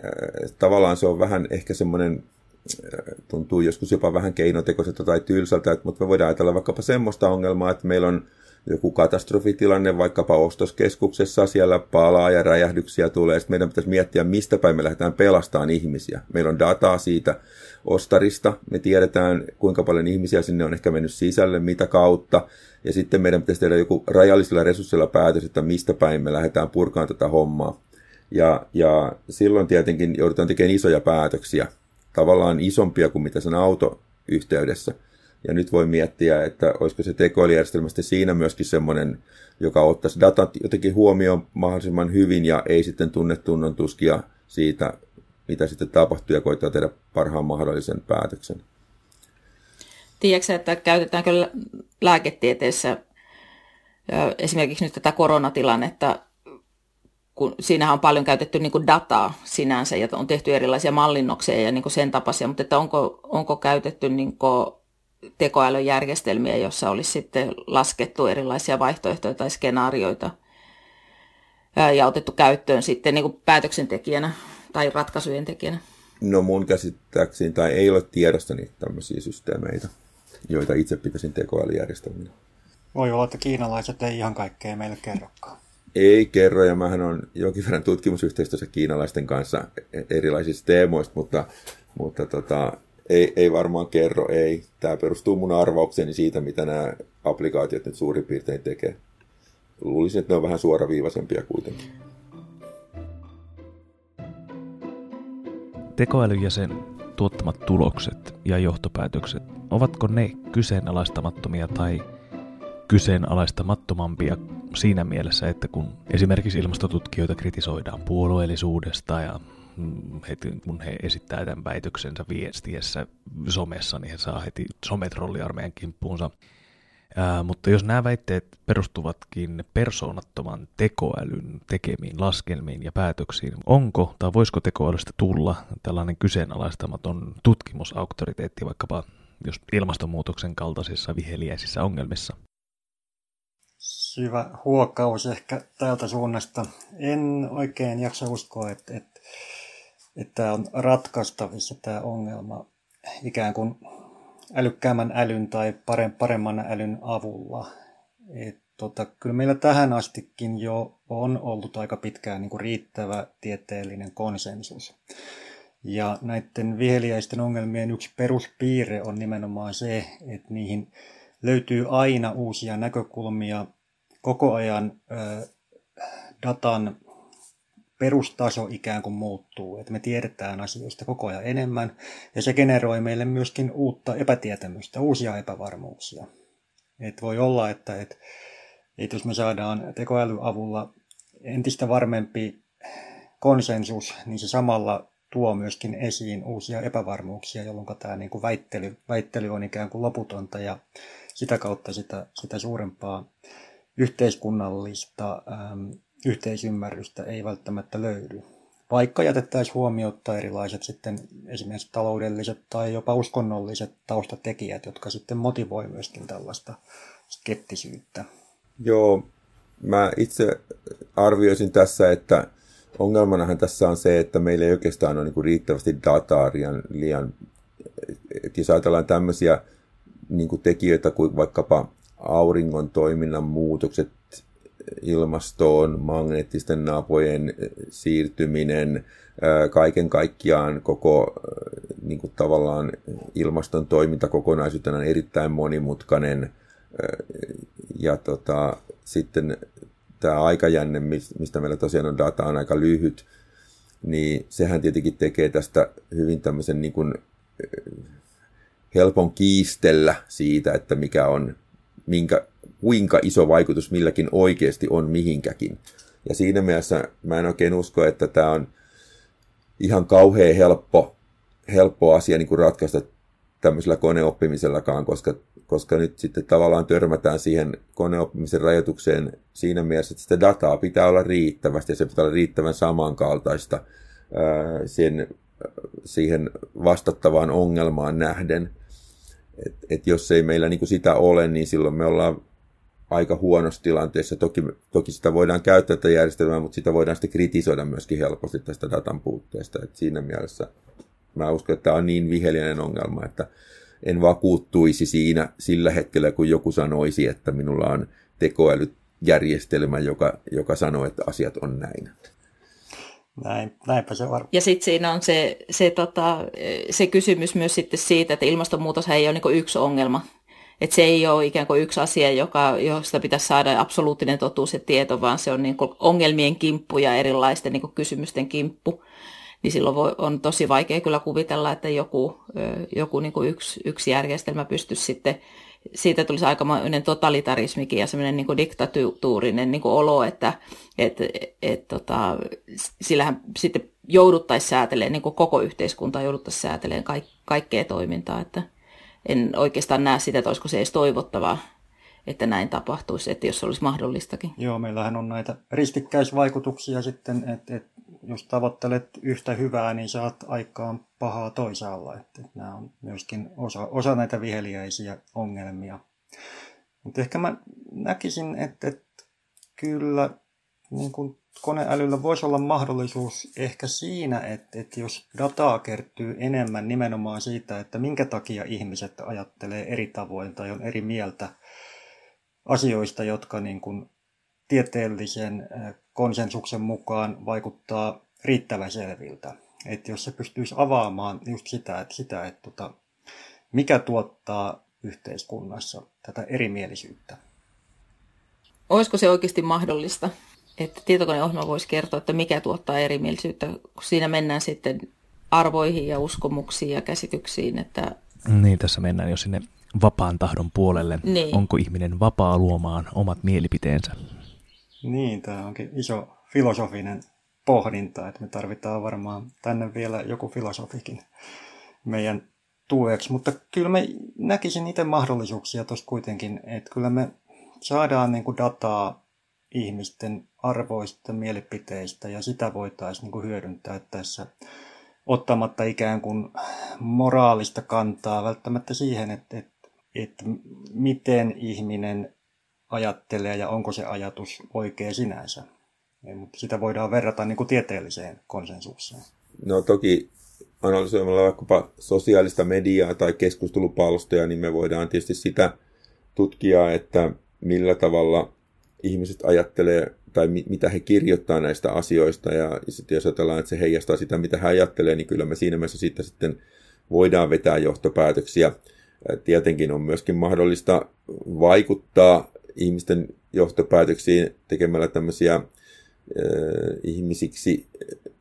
tavallaan se on vähän ehkä semmoinen tuntuu joskus jopa vähän keinotekoiselta tai tylsältä, mutta me voidaan ajatella vaikkapa semmoista ongelmaa, että meillä on joku katastrofitilanne vaikkapa ostoskeskuksessa, siellä palaa ja räjähdyksiä tulee, sitten meidän pitäisi miettiä, mistä päin me lähdetään pelastamaan ihmisiä. Meillä on dataa siitä ostarista, me tiedetään, kuinka paljon ihmisiä sinne on ehkä mennyt sisälle, mitä kautta, ja sitten meidän pitäisi tehdä joku rajallisilla resursseilla päätös, että mistä päin me lähdetään purkaan tätä hommaa. Ja, ja silloin tietenkin joudutaan tekemään isoja päätöksiä, tavallaan isompia kuin mitä sen autoyhteydessä. Ja nyt voi miettiä, että olisiko se tekoälyjärjestelmä siinä myöskin semmoinen, joka ottaisi datat jotenkin huomioon mahdollisimman hyvin ja ei sitten tunne tunnon tuskia siitä, mitä sitten tapahtuu ja koittaa tehdä parhaan mahdollisen päätöksen. Tiedätkö, että käytetäänkö lääketieteessä esimerkiksi nyt tätä koronatilannetta kun siinähän on paljon käytetty niin kuin dataa sinänsä ja on tehty erilaisia mallinnoksia ja niin kuin sen tapaisia, mutta että onko, onko käytetty niin kuin tekoälyjärjestelmiä, jossa olisi sitten laskettu erilaisia vaihtoehtoja tai skenaarioita ja otettu käyttöön sitten niin kuin päätöksentekijänä tai ratkaisujen tekijänä. No mun käsittääkseni, tai ei ole tiedosta niitä tämmöisiä systeemeitä, joita itse pitäisin tekoälyjärjestelminä. Voi olla, että kiinalaiset ei ihan kaikkea meille kerrokaan. Ei kerro, ja mähän on jonkin verran tutkimusyhteistyössä kiinalaisten kanssa erilaisista teemoista, mutta, mutta tota, ei, ei varmaan kerro, ei. Tämä perustuu mun arvaukseni siitä, mitä nämä applikaatiot nyt suurin piirtein tekee. Luulisin, että ne on vähän suoraviivaisempia kuitenkin. Tekoälyn ja sen tuottamat tulokset ja johtopäätökset, ovatko ne kyseenalaistamattomia tai kyseenalaistamattomampia siinä mielessä, että kun esimerkiksi ilmastotutkijoita kritisoidaan puolueellisuudesta ja mm, heti, kun he esittää tämän väitöksensä viestiessä somessa, niin he saa heti sometrolliarmeijan kimppuunsa. Ää, mutta jos nämä väitteet perustuvatkin persoonattoman tekoälyn tekemiin laskelmiin ja päätöksiin, onko tai voisiko tekoälystä tulla tällainen kyseenalaistamaton tutkimusauktoriteetti vaikkapa jos ilmastonmuutoksen kaltaisissa viheliäisissä ongelmissa? Syvä huokaus ehkä tältä suunnasta. En oikein jaksa uskoa, että, että, että tämä on ratkaistavissa tämä ongelma ikään kuin älykkäämmän älyn tai paremman älyn avulla. Et tota, kyllä meillä tähän astikin jo on ollut aika pitkään niin kuin riittävä tieteellinen konsensus. Ja näiden viheliäisten ongelmien yksi peruspiirre on nimenomaan se, että niihin löytyy aina uusia näkökulmia, koko ajan datan perustaso ikään kuin muuttuu, että me tiedetään asioista koko ajan enemmän, ja se generoi meille myöskin uutta epätietämystä, uusia epävarmuuksia. Et voi olla, että et, et jos me saadaan tekoälyavulla entistä varmempi konsensus, niin se samalla tuo myöskin esiin uusia epävarmuuksia, jolloin tämä niin kuin väittely, väittely on ikään kuin loputonta ja sitä kautta sitä, sitä suurempaa yhteiskunnallista ähm, yhteisymmärrystä ei välttämättä löydy. Vaikka jätettäisiin huomiota erilaiset sitten esimerkiksi taloudelliset tai jopa uskonnolliset taustatekijät, jotka sitten motivoi myöskin tällaista skeptisyyttä. Joo, mä itse arvioisin tässä, että ongelmanahan tässä on se, että meillä ei oikeastaan ole niin riittävästi dataa liian, liian jos ajatellaan tämmöisiä niin kuin tekijöitä kuin vaikkapa auringon toiminnan muutokset ilmastoon, magneettisten napojen siirtyminen, kaiken kaikkiaan koko niin kuin tavallaan ilmaston toiminta kokonaisuutena on erittäin monimutkainen. Ja tota, sitten tämä aikajänne, mistä meillä tosiaan on data, on aika lyhyt, niin sehän tietenkin tekee tästä hyvin tämmöisen niin kuin helpon kiistellä siitä, että mikä on, minkä, kuinka iso vaikutus milläkin oikeasti on mihinkäkin. Ja siinä mielessä mä en oikein usko, että tämä on ihan kauhean helppo, helppo asia niin kuin ratkaista tämmöisellä koneoppimisellakaan, koska, koska nyt sitten tavallaan törmätään siihen koneoppimisen rajoitukseen siinä mielessä, että sitä dataa pitää olla riittävästi ja se pitää olla riittävän samankaltaista ää, siihen vastattavaan ongelmaan nähden. Et, et jos ei meillä niin kuin sitä ole, niin silloin me ollaan aika huonossa tilanteessa. Toki, toki sitä voidaan käyttää tätä järjestelmää, mutta sitä voidaan sitten kritisoida myöskin helposti tästä datan puutteesta. Et siinä mielessä mä uskon, että tämä on niin viheliäinen ongelma, että en vakuuttuisi siinä sillä hetkellä, kun joku sanoisi, että minulla on tekoälyjärjestelmä, joka, joka sanoo, että asiat on näin. Näin, näinpä se varmaan. Ja sitten siinä on se, se, tota, se kysymys myös sitten siitä, että ilmastonmuutos ei ole niin yksi ongelma. Että se ei ole ikään kuin yksi asia, joka, josta pitäisi saada absoluuttinen totuus ja tieto, vaan se on niin ongelmien kimppu ja erilaisten niin kysymysten kimppu. Niin silloin voi, on tosi vaikea kyllä kuvitella, että joku, joku niin yksi, yksi järjestelmä pystyisi sitten siitä tulisi aikamoinen totalitarismikin ja semmoinen niin diktatuurinen niin olo, että et, et, tota, sillähän sitten jouduttaisiin säätelemään, niin koko yhteiskunta jouduttaisiin säätelemään kaik, kaikkea toimintaa, että en oikeastaan näe sitä, että olisiko se edes toivottavaa. että näin tapahtuisi, että jos se olisi mahdollistakin. Joo, meillähän on näitä ristikkäisvaikutuksia sitten, että, että jos tavoittelet yhtä hyvää, niin saat aikaan pahaa toisaalla. Että, nämä on myöskin osa, osa näitä viheliäisiä ongelmia. Mutta ehkä mä näkisin, että, että kyllä niin kuin koneälyllä voisi olla mahdollisuus ehkä siinä, että, että jos dataa kertyy enemmän nimenomaan siitä, että minkä takia ihmiset ajattelee eri tavoin tai on eri mieltä asioista, jotka niin kuin tieteellisen konsensuksen mukaan vaikuttaa riittävän selviltä. Että jos se pystyisi avaamaan just sitä, että, sitä, että tota, mikä tuottaa yhteiskunnassa tätä erimielisyyttä. Olisiko se oikeasti mahdollista? että tietokoneohjelma voisi kertoa, että mikä tuottaa erimielisyyttä, kun siinä mennään sitten arvoihin ja uskomuksiin ja käsityksiin. Että... Niin, tässä mennään jo sinne vapaan tahdon puolelle. Niin. Onko ihminen vapaa luomaan omat mielipiteensä? Niin, tämä onkin iso filosofinen pohdinta, että me tarvitaan varmaan tänne vielä joku filosofikin meidän tueksi, mutta kyllä me näkisin itse mahdollisuuksia tuossa kuitenkin, että kyllä me saadaan niin kuin dataa ihmisten arvoista, mielipiteistä ja sitä voitaisiin niin hyödyntää tässä ottamatta ikään kuin moraalista kantaa välttämättä siihen, että, että, että miten ihminen ajattelee ja onko se ajatus oikea sinänsä. Mutta sitä voidaan verrata niin kuin tieteelliseen konsensukseen. No toki analysoimalla vaikkapa sosiaalista mediaa tai keskustelupalstoja, niin me voidaan tietysti sitä tutkia, että millä tavalla ihmiset ajattelee tai mi- mitä he kirjoittaa näistä asioista ja sitten jos ajatellaan, että se heijastaa sitä, mitä he ajattelee, niin kyllä me siinä mielessä siitä sitten voidaan vetää johtopäätöksiä. Tietenkin on myöskin mahdollista vaikuttaa ihmisten johtopäätöksiin tekemällä tämmöisiä äh, ihmisiksi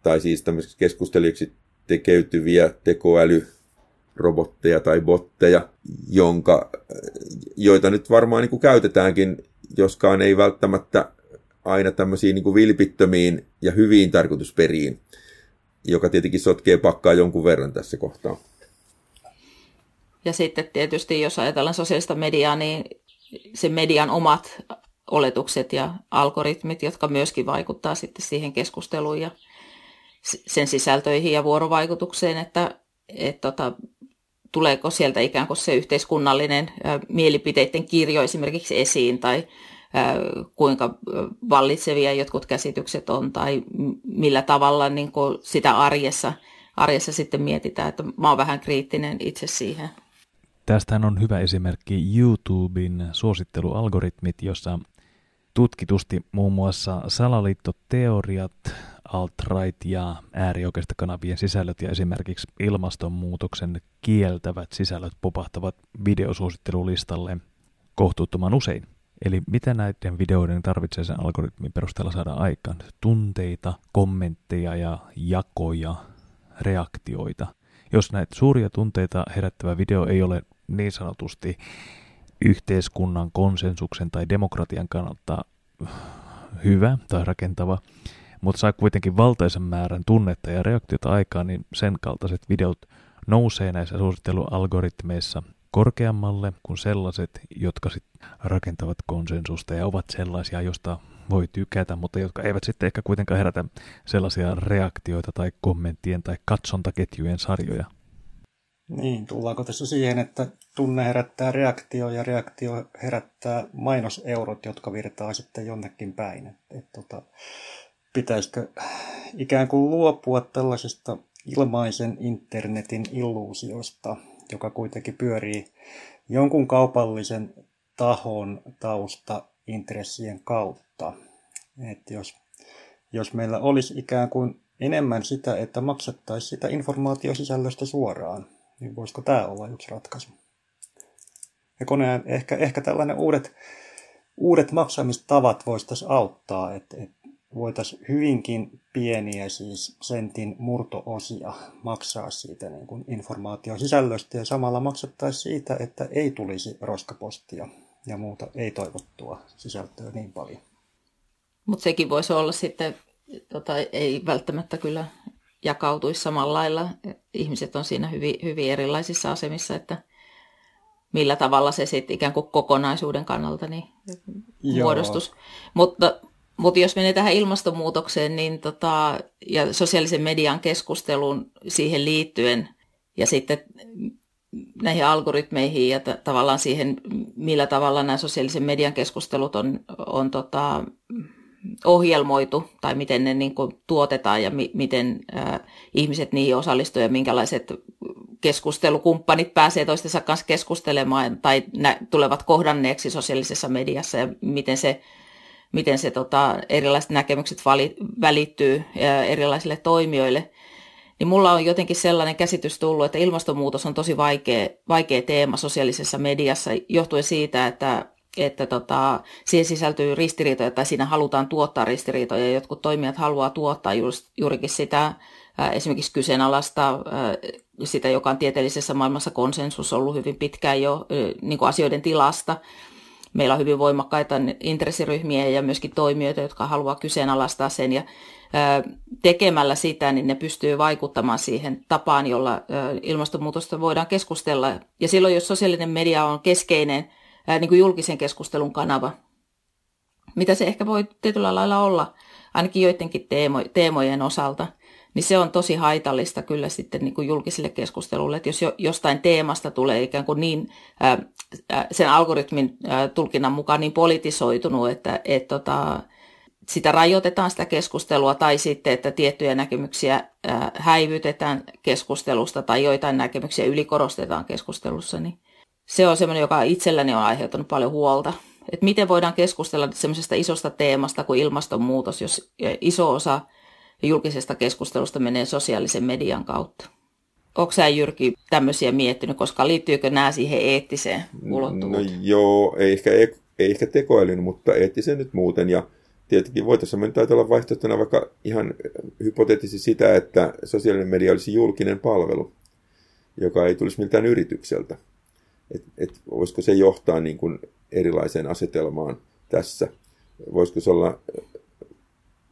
tai siis tämmöisiksi keskustelijoiksi tekeytyviä tekoälyrobotteja tai botteja, jonka, joita nyt varmaan niin kuin käytetäänkin joskaan ei välttämättä aina tämmöisiin niin kuin vilpittömiin ja hyviin tarkoitusperiin, joka tietenkin sotkee pakkaa jonkun verran tässä kohtaa. Ja sitten tietysti, jos ajatellaan sosiaalista mediaa, niin se median omat oletukset ja algoritmit, jotka myöskin vaikuttaa sitten siihen keskusteluun ja sen sisältöihin ja vuorovaikutukseen, että et tota, tuleeko sieltä ikään kuin se yhteiskunnallinen mielipiteiden kirjo esimerkiksi esiin tai kuinka vallitsevia jotkut käsitykset on tai millä tavalla niin kuin sitä arjessa, arjessa sitten mietitään, että mä oon vähän kriittinen itse siihen. Tästähän on hyvä esimerkki YouTuben suosittelualgoritmit, jossa tutkitusti muun muassa salaliittoteoriat, alt-right ja kanavien sisällöt ja esimerkiksi ilmastonmuutoksen kieltävät sisällöt popahtavat videosuosittelulistalle kohtuuttoman usein. Eli mitä näiden videoiden tarvitsee sen algoritmin perusteella saada aikaan? Tunteita, kommentteja ja jakoja, reaktioita. Jos näitä suuria tunteita herättävä video ei ole niin sanotusti yhteiskunnan konsensuksen tai demokratian kannalta hyvä tai rakentava, mutta saa kuitenkin valtaisen määrän tunnetta ja reaktiota aikaan, niin sen kaltaiset videot nousee näissä suosittelualgoritmeissa korkeammalle kuin sellaiset, jotka sit rakentavat konsensusta ja ovat sellaisia, josta voi tykätä, mutta jotka eivät sitten ehkä kuitenkaan herätä sellaisia reaktioita tai kommenttien tai katsontaketjujen sarjoja. Niin, tullaanko tässä siihen, että tunne herättää reaktio ja reaktio herättää mainoseurot, jotka virtaa sitten jonnekin päin. Et, et, tota, pitäisikö ikään kuin luopua tällaisesta ilmaisen internetin illuusiosta, joka kuitenkin pyörii jonkun kaupallisen tahon tausta intressien kautta. Et jos, jos meillä olisi ikään kuin enemmän sitä, että maksettaisiin sitä informaatiosisällöstä suoraan, niin voisiko tämä olla yksi ratkaisu? Ja koneen, ehkä, ehkä tällainen uudet, uudet maksamistavat voisi tässä auttaa, että, että voitaisiin hyvinkin pieniä, siis sentin murtoosia maksaa siitä niin kuin informaatiosisällöstä ja samalla maksettaisiin siitä, että ei tulisi roskapostia ja muuta ei-toivottua sisältöä niin paljon. Mutta sekin voisi olla sitten, tota, ei välttämättä kyllä jakautuisi samalla lailla. Ihmiset on siinä hyvin, hyvin erilaisissa asemissa, että millä tavalla se sitten ikään kuin kokonaisuuden kannalta niin muodostus. Mutta, mutta jos menee tähän ilmastonmuutokseen niin tota, ja sosiaalisen median keskusteluun siihen liittyen ja sitten näihin algoritmeihin ja t- tavallaan siihen, millä tavalla nämä sosiaalisen median keskustelut on, on tota, ohjelmoitu tai miten ne niin kuin, tuotetaan ja mi- miten ä, ihmiset niihin osallistuu ja minkälaiset keskustelukumppanit pääsee toistensa kanssa keskustelemaan tai nä- tulevat kohdanneeksi sosiaalisessa mediassa ja miten se, miten se tota, erilaiset näkemykset vali- välittyy ä, erilaisille toimijoille – niin mulla on jotenkin sellainen käsitys tullut, että ilmastonmuutos on tosi vaikea, vaikea teema sosiaalisessa mediassa johtuen siitä, että, että tota, siihen sisältyy ristiriitoja tai siinä halutaan tuottaa ristiriitoja. Jotkut toimijat haluaa tuottaa just, juurikin sitä esimerkiksi kyseenalaista, sitä, joka on tieteellisessä maailmassa konsensus ollut hyvin pitkään jo niin kuin asioiden tilasta. Meillä on hyvin voimakkaita intressiryhmiä ja myöskin toimijoita, jotka haluaa kyseenalaistaa sen. Ja tekemällä sitä, niin ne pystyy vaikuttamaan siihen tapaan, jolla ilmastonmuutosta voidaan keskustella. Ja silloin, jos sosiaalinen media on keskeinen niin kuin julkisen keskustelun kanava, mitä se ehkä voi tietyllä lailla olla, ainakin joidenkin teemo, teemojen osalta, niin se on tosi haitallista kyllä sitten niin kuin julkiselle keskustelulle, että jos jo, jostain teemasta tulee ikään kuin niin ää, sen algoritmin ää, tulkinnan mukaan niin politisoitunut, että et, tota, sitä rajoitetaan sitä keskustelua tai sitten, että tiettyjä näkemyksiä häivytetään keskustelusta tai joitain näkemyksiä ylikorostetaan keskustelussa, niin se on semmoinen, joka itselläni on aiheuttanut paljon huolta. Että miten voidaan keskustella semmoisesta isosta teemasta kuin ilmastonmuutos, jos iso osa julkisesta keskustelusta menee sosiaalisen median kautta. Onko sä Jyrki tämmöisiä miettinyt, koska liittyykö nämä siihen eettiseen ulottuvuuteen? No joo, ei ehkä, ei ehkä tekoälyn, mutta eettiseen nyt muuten. Ja tietenkin voitaisiin nyt ajatella vaihtoehtona vaikka ihan hypoteettisesti sitä, että sosiaalinen media olisi julkinen palvelu, joka ei tulisi miltään yritykseltä. Et, et voisiko se johtaa niin kuin erilaiseen asetelmaan tässä? Voisiko se olla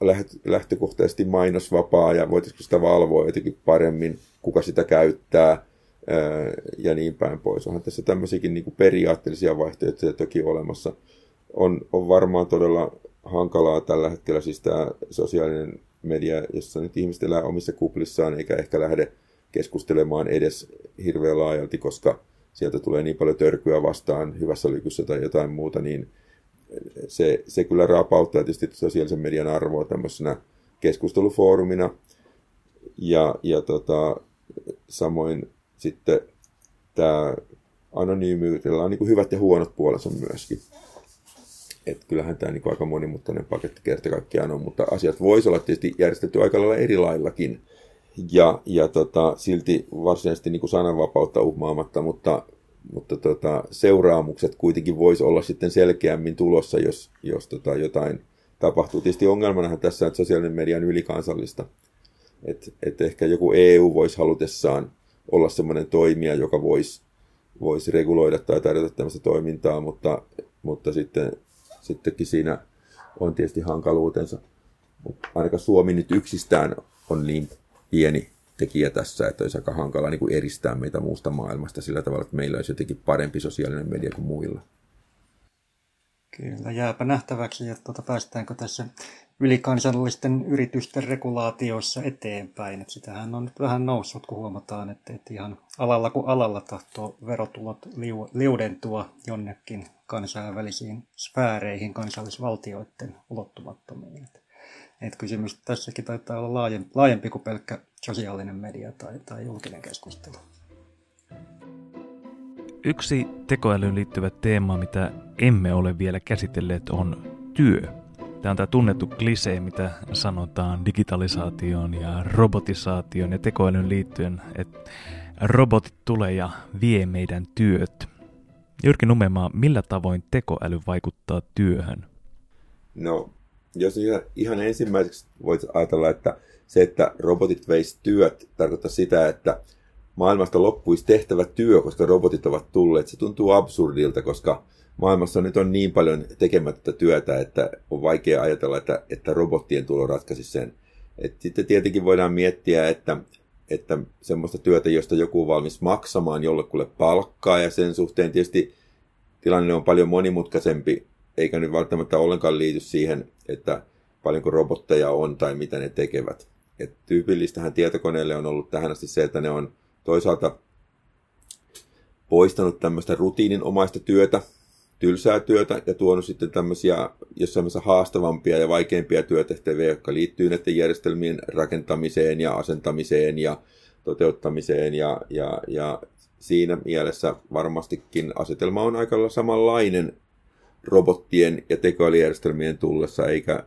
äh, lähtökohtaisesti mainosvapaa ja voitaisiinko sitä valvoa jotenkin paremmin, kuka sitä käyttää äh, ja niin päin pois. Onhan tässä tämmöisiäkin niin kuin periaatteellisia vaihtoehtoja toki olemassa. On, on varmaan todella hankalaa tällä hetkellä siis tämä sosiaalinen media, jossa nyt ihmiset elää omissa kuplissaan eikä ehkä lähde keskustelemaan edes hirveän laajalti, koska sieltä tulee niin paljon törkyä vastaan hyvässä lykyssä tai jotain muuta, niin se, se kyllä raapauttaa tietysti sosiaalisen median arvoa tämmöisenä keskustelufoorumina. Ja, ja tota, samoin sitten tämä anonyymiydellä on niin hyvät ja huonot puolensa myöskin. Et kyllähän tämä niin aika monimutkainen paketti kerta kaikkiaan on, mutta asiat voisi olla tietysti järjestetty aika lailla eri laillakin. Ja, ja tota, silti varsinaisesti niin kuin sananvapautta uhmaamatta, mutta, mutta tota, seuraamukset kuitenkin voisi olla sitten selkeämmin tulossa, jos, jos tota, jotain tapahtuu. Tietysti ongelmanahan tässä, että sosiaalinen media on ylikansallista. Että et ehkä joku EU voisi halutessaan olla sellainen toimija, joka voisi, voisi reguloida tai tarjota tämmöistä toimintaa, mutta, mutta sitten sittenkin siinä on tietysti hankaluutensa. Mutta ainakaan Suomi nyt yksistään on niin pieni tekijä tässä, että olisi aika hankala niin kuin eristää meitä muusta maailmasta sillä tavalla, että meillä olisi jotenkin parempi sosiaalinen media kuin muilla. Kyllä, jääpä nähtäväksi, että tuota, päästäänkö tässä ylikansallisten yritysten regulaatioissa eteenpäin. Että sitähän on nyt vähän noussut, kun huomataan, että, että ihan alalla kuin alalla tahtoo verotulot liu, liudentua jonnekin kansainvälisiin sfääreihin kansallisvaltioiden ulottumattomiin. Että, että kysymys tässäkin taitaa olla laajempi, laajempi kuin pelkkä sosiaalinen media tai, tai julkinen keskustelu. Yksi tekoälyyn liittyvä teema, mitä emme ole vielä käsitelleet, on työ. Tämä on tämä tunnettu klisee, mitä sanotaan digitalisaation ja robotisaation ja tekoälyn liittyen, että robotit tulee ja vie meidän työt. Jyrki Numemaa, millä tavoin tekoäly vaikuttaa työhön? No, jos ihan ensimmäiseksi voit ajatella, että se, että robotit veisi työt, tarkoittaa sitä, että maailmasta loppuisi tehtävä työ, koska robotit ovat tulleet. Se tuntuu absurdilta, koska maailmassa nyt on niin paljon tekemättä työtä, että on vaikea ajatella, että, että robottien tulo ratkaisi sen. Et sitten tietenkin voidaan miettiä, että että semmoista työtä, josta joku on valmis maksamaan jollekulle palkkaa ja sen suhteen tietysti tilanne on paljon monimutkaisempi, eikä nyt välttämättä ollenkaan liity siihen, että paljonko robotteja on tai mitä ne tekevät. Et tyypillistähän tietokoneelle on ollut tähän asti se, että ne on toisaalta poistanut tämmöistä rutiininomaista työtä, tylsää työtä ja tuonut sitten tämmöisiä jossain haastavampia ja vaikeampia työtehtäviä, jotka liittyy näiden järjestelmien rakentamiseen ja asentamiseen ja toteuttamiseen ja, ja, ja siinä mielessä varmastikin asetelma on aika samanlainen robottien ja tekoälyjärjestelmien tullessa, eikä,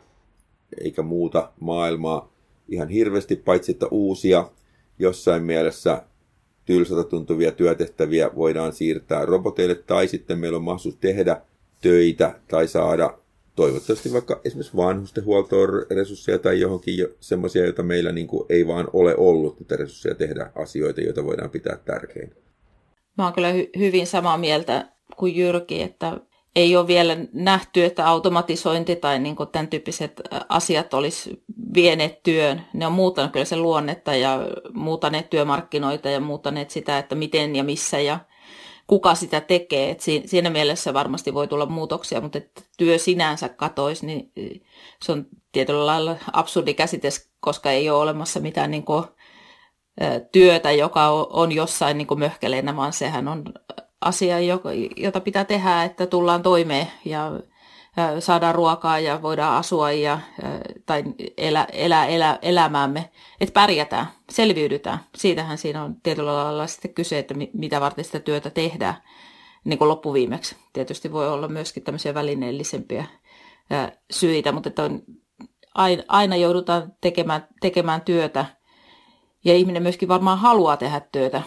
eikä muuta maailmaa ihan hirveästi, paitsi että uusia jossain mielessä tylsältä tuntuvia työtehtäviä voidaan siirtää roboteille, tai sitten meillä on mahdollisuus tehdä töitä tai saada toivottavasti vaikka esimerkiksi vanhustenhuoltoon resursseja tai johonkin semmoisia, joita meillä niin kuin ei vaan ole ollut, että resursseja tehdä asioita, joita voidaan pitää tärkeinä. Mä oon kyllä hy- hyvin samaa mieltä kuin Jyrki, että ei ole vielä nähty, että automatisointi tai niin kuin tämän tyyppiset asiat olisi vieneet työn. Ne on muuttanut kyllä sen luonnetta ja muutaneet työmarkkinoita ja muutaneet sitä, että miten ja missä ja kuka sitä tekee. Et siinä mielessä varmasti voi tulla muutoksia, mutta että työ sinänsä katoisi, niin se on tietyllä lailla absurdi käsite, koska ei ole olemassa mitään niin kuin, työtä, joka on jossain niin kuin möhkeleenä, vaan sehän on asia, jota pitää tehdä, että tullaan toimeen ja saadaan ruokaa ja voidaan asua ja, tai elä, elää, elä, elämäämme, että pärjätään, selviydytään. Siitähän siinä on tietyllä lailla sitten kyse, että mitä varten sitä työtä tehdään niin kuin loppuviimeksi. Tietysti voi olla myöskin tämmöisiä välineellisempiä syitä, mutta että on, aina joudutaan tekemään, tekemään työtä ja ihminen myöskin varmaan haluaa tehdä työtä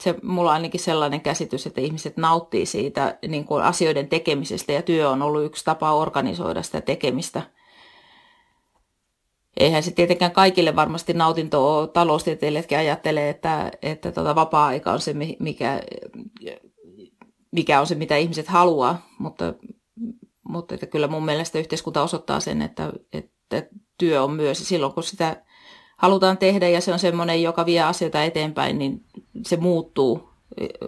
se, mulla on ainakin sellainen käsitys, että ihmiset nauttii siitä niin kuin asioiden tekemisestä ja työ on ollut yksi tapa organisoida sitä tekemistä. Eihän se tietenkään kaikille varmasti nautinto ole. Taloustieteilijätkin ajattelee, että, että tota vapaa-aika on se, mikä, mikä on se, mitä ihmiset haluaa, mutta, mutta että kyllä mun mielestä yhteiskunta osoittaa sen, että, että työ on myös silloin, kun sitä halutaan tehdä ja se on semmoinen, joka vie asioita eteenpäin, niin se muuttuu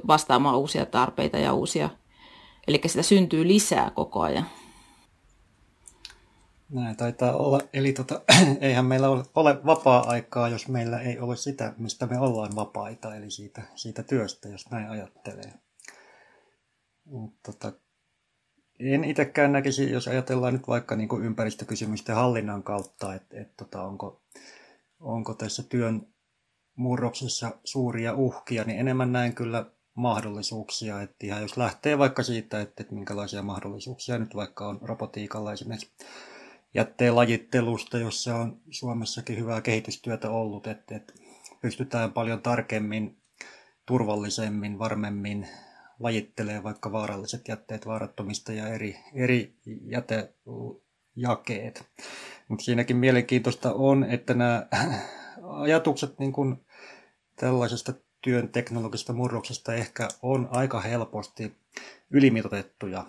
vastaamaan uusia tarpeita ja uusia. Eli sitä syntyy lisää koko ajan. Näin taitaa olla. Eli tota, (clears throat) eihän meillä ole, ole vapaa-aikaa, jos meillä ei ole sitä, mistä me ollaan vapaita, eli siitä, siitä työstä, jos näin ajattelee. Mutta tota, en itsekään näkisi, jos ajatellaan nyt vaikka niin kuin ympäristökysymysten hallinnan kautta, että et, tota, onko, onko tässä työn murroksessa suuria uhkia, niin enemmän näen kyllä mahdollisuuksia. Että ihan jos lähtee vaikka siitä, että, että minkälaisia mahdollisuuksia nyt vaikka on robotiikalla esimerkiksi jätteen lajittelusta, jossa on Suomessakin hyvää kehitystyötä ollut, että, että pystytään paljon tarkemmin, turvallisemmin, varmemmin lajittelemaan vaikka vaaralliset jätteet vaarattomista ja eri, eri jätejakeet. Mutta siinäkin mielenkiintoista on, että nämä (clears throat) ajatukset niin kuin tällaisesta työn teknologisesta murroksesta ehkä on aika helposti ylimitotettuja.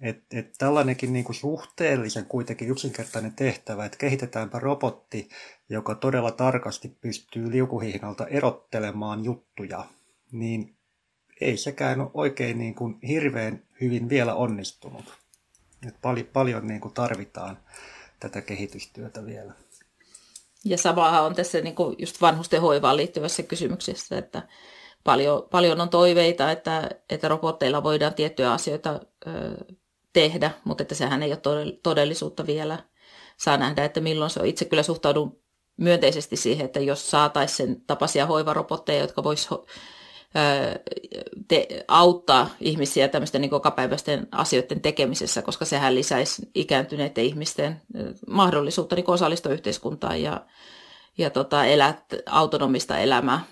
Et, et tällainenkin niin kuin suhteellisen kuitenkin yksinkertainen tehtävä, että kehitetäänpä robotti, joka todella tarkasti pystyy liukuhihnalta erottelemaan juttuja, niin ei sekään ole oikein niin kuin hirveän hyvin vielä onnistunut. Et paljon, paljon niin kuin tarvitaan tätä kehitystyötä vielä. Ja samahan on tässä niin kuin just vanhusten hoivaan liittyvässä kysymyksessä, että paljon, paljon on toiveita, että, että robotteilla voidaan tiettyjä asioita ö, tehdä, mutta että sehän ei ole todellisuutta vielä. Saa nähdä, että milloin se on. Itse kyllä suhtaudun myönteisesti siihen, että jos saataisiin sen tapaisia hoivarobotteja, jotka voisivat te, auttaa ihmisiä tämmöisten niin kokapäiväisten asioiden tekemisessä, koska sehän lisäisi ikääntyneiden ihmisten mahdollisuutta niin osallistua yhteiskuntaan ja, ja tota, elää autonomista elämää.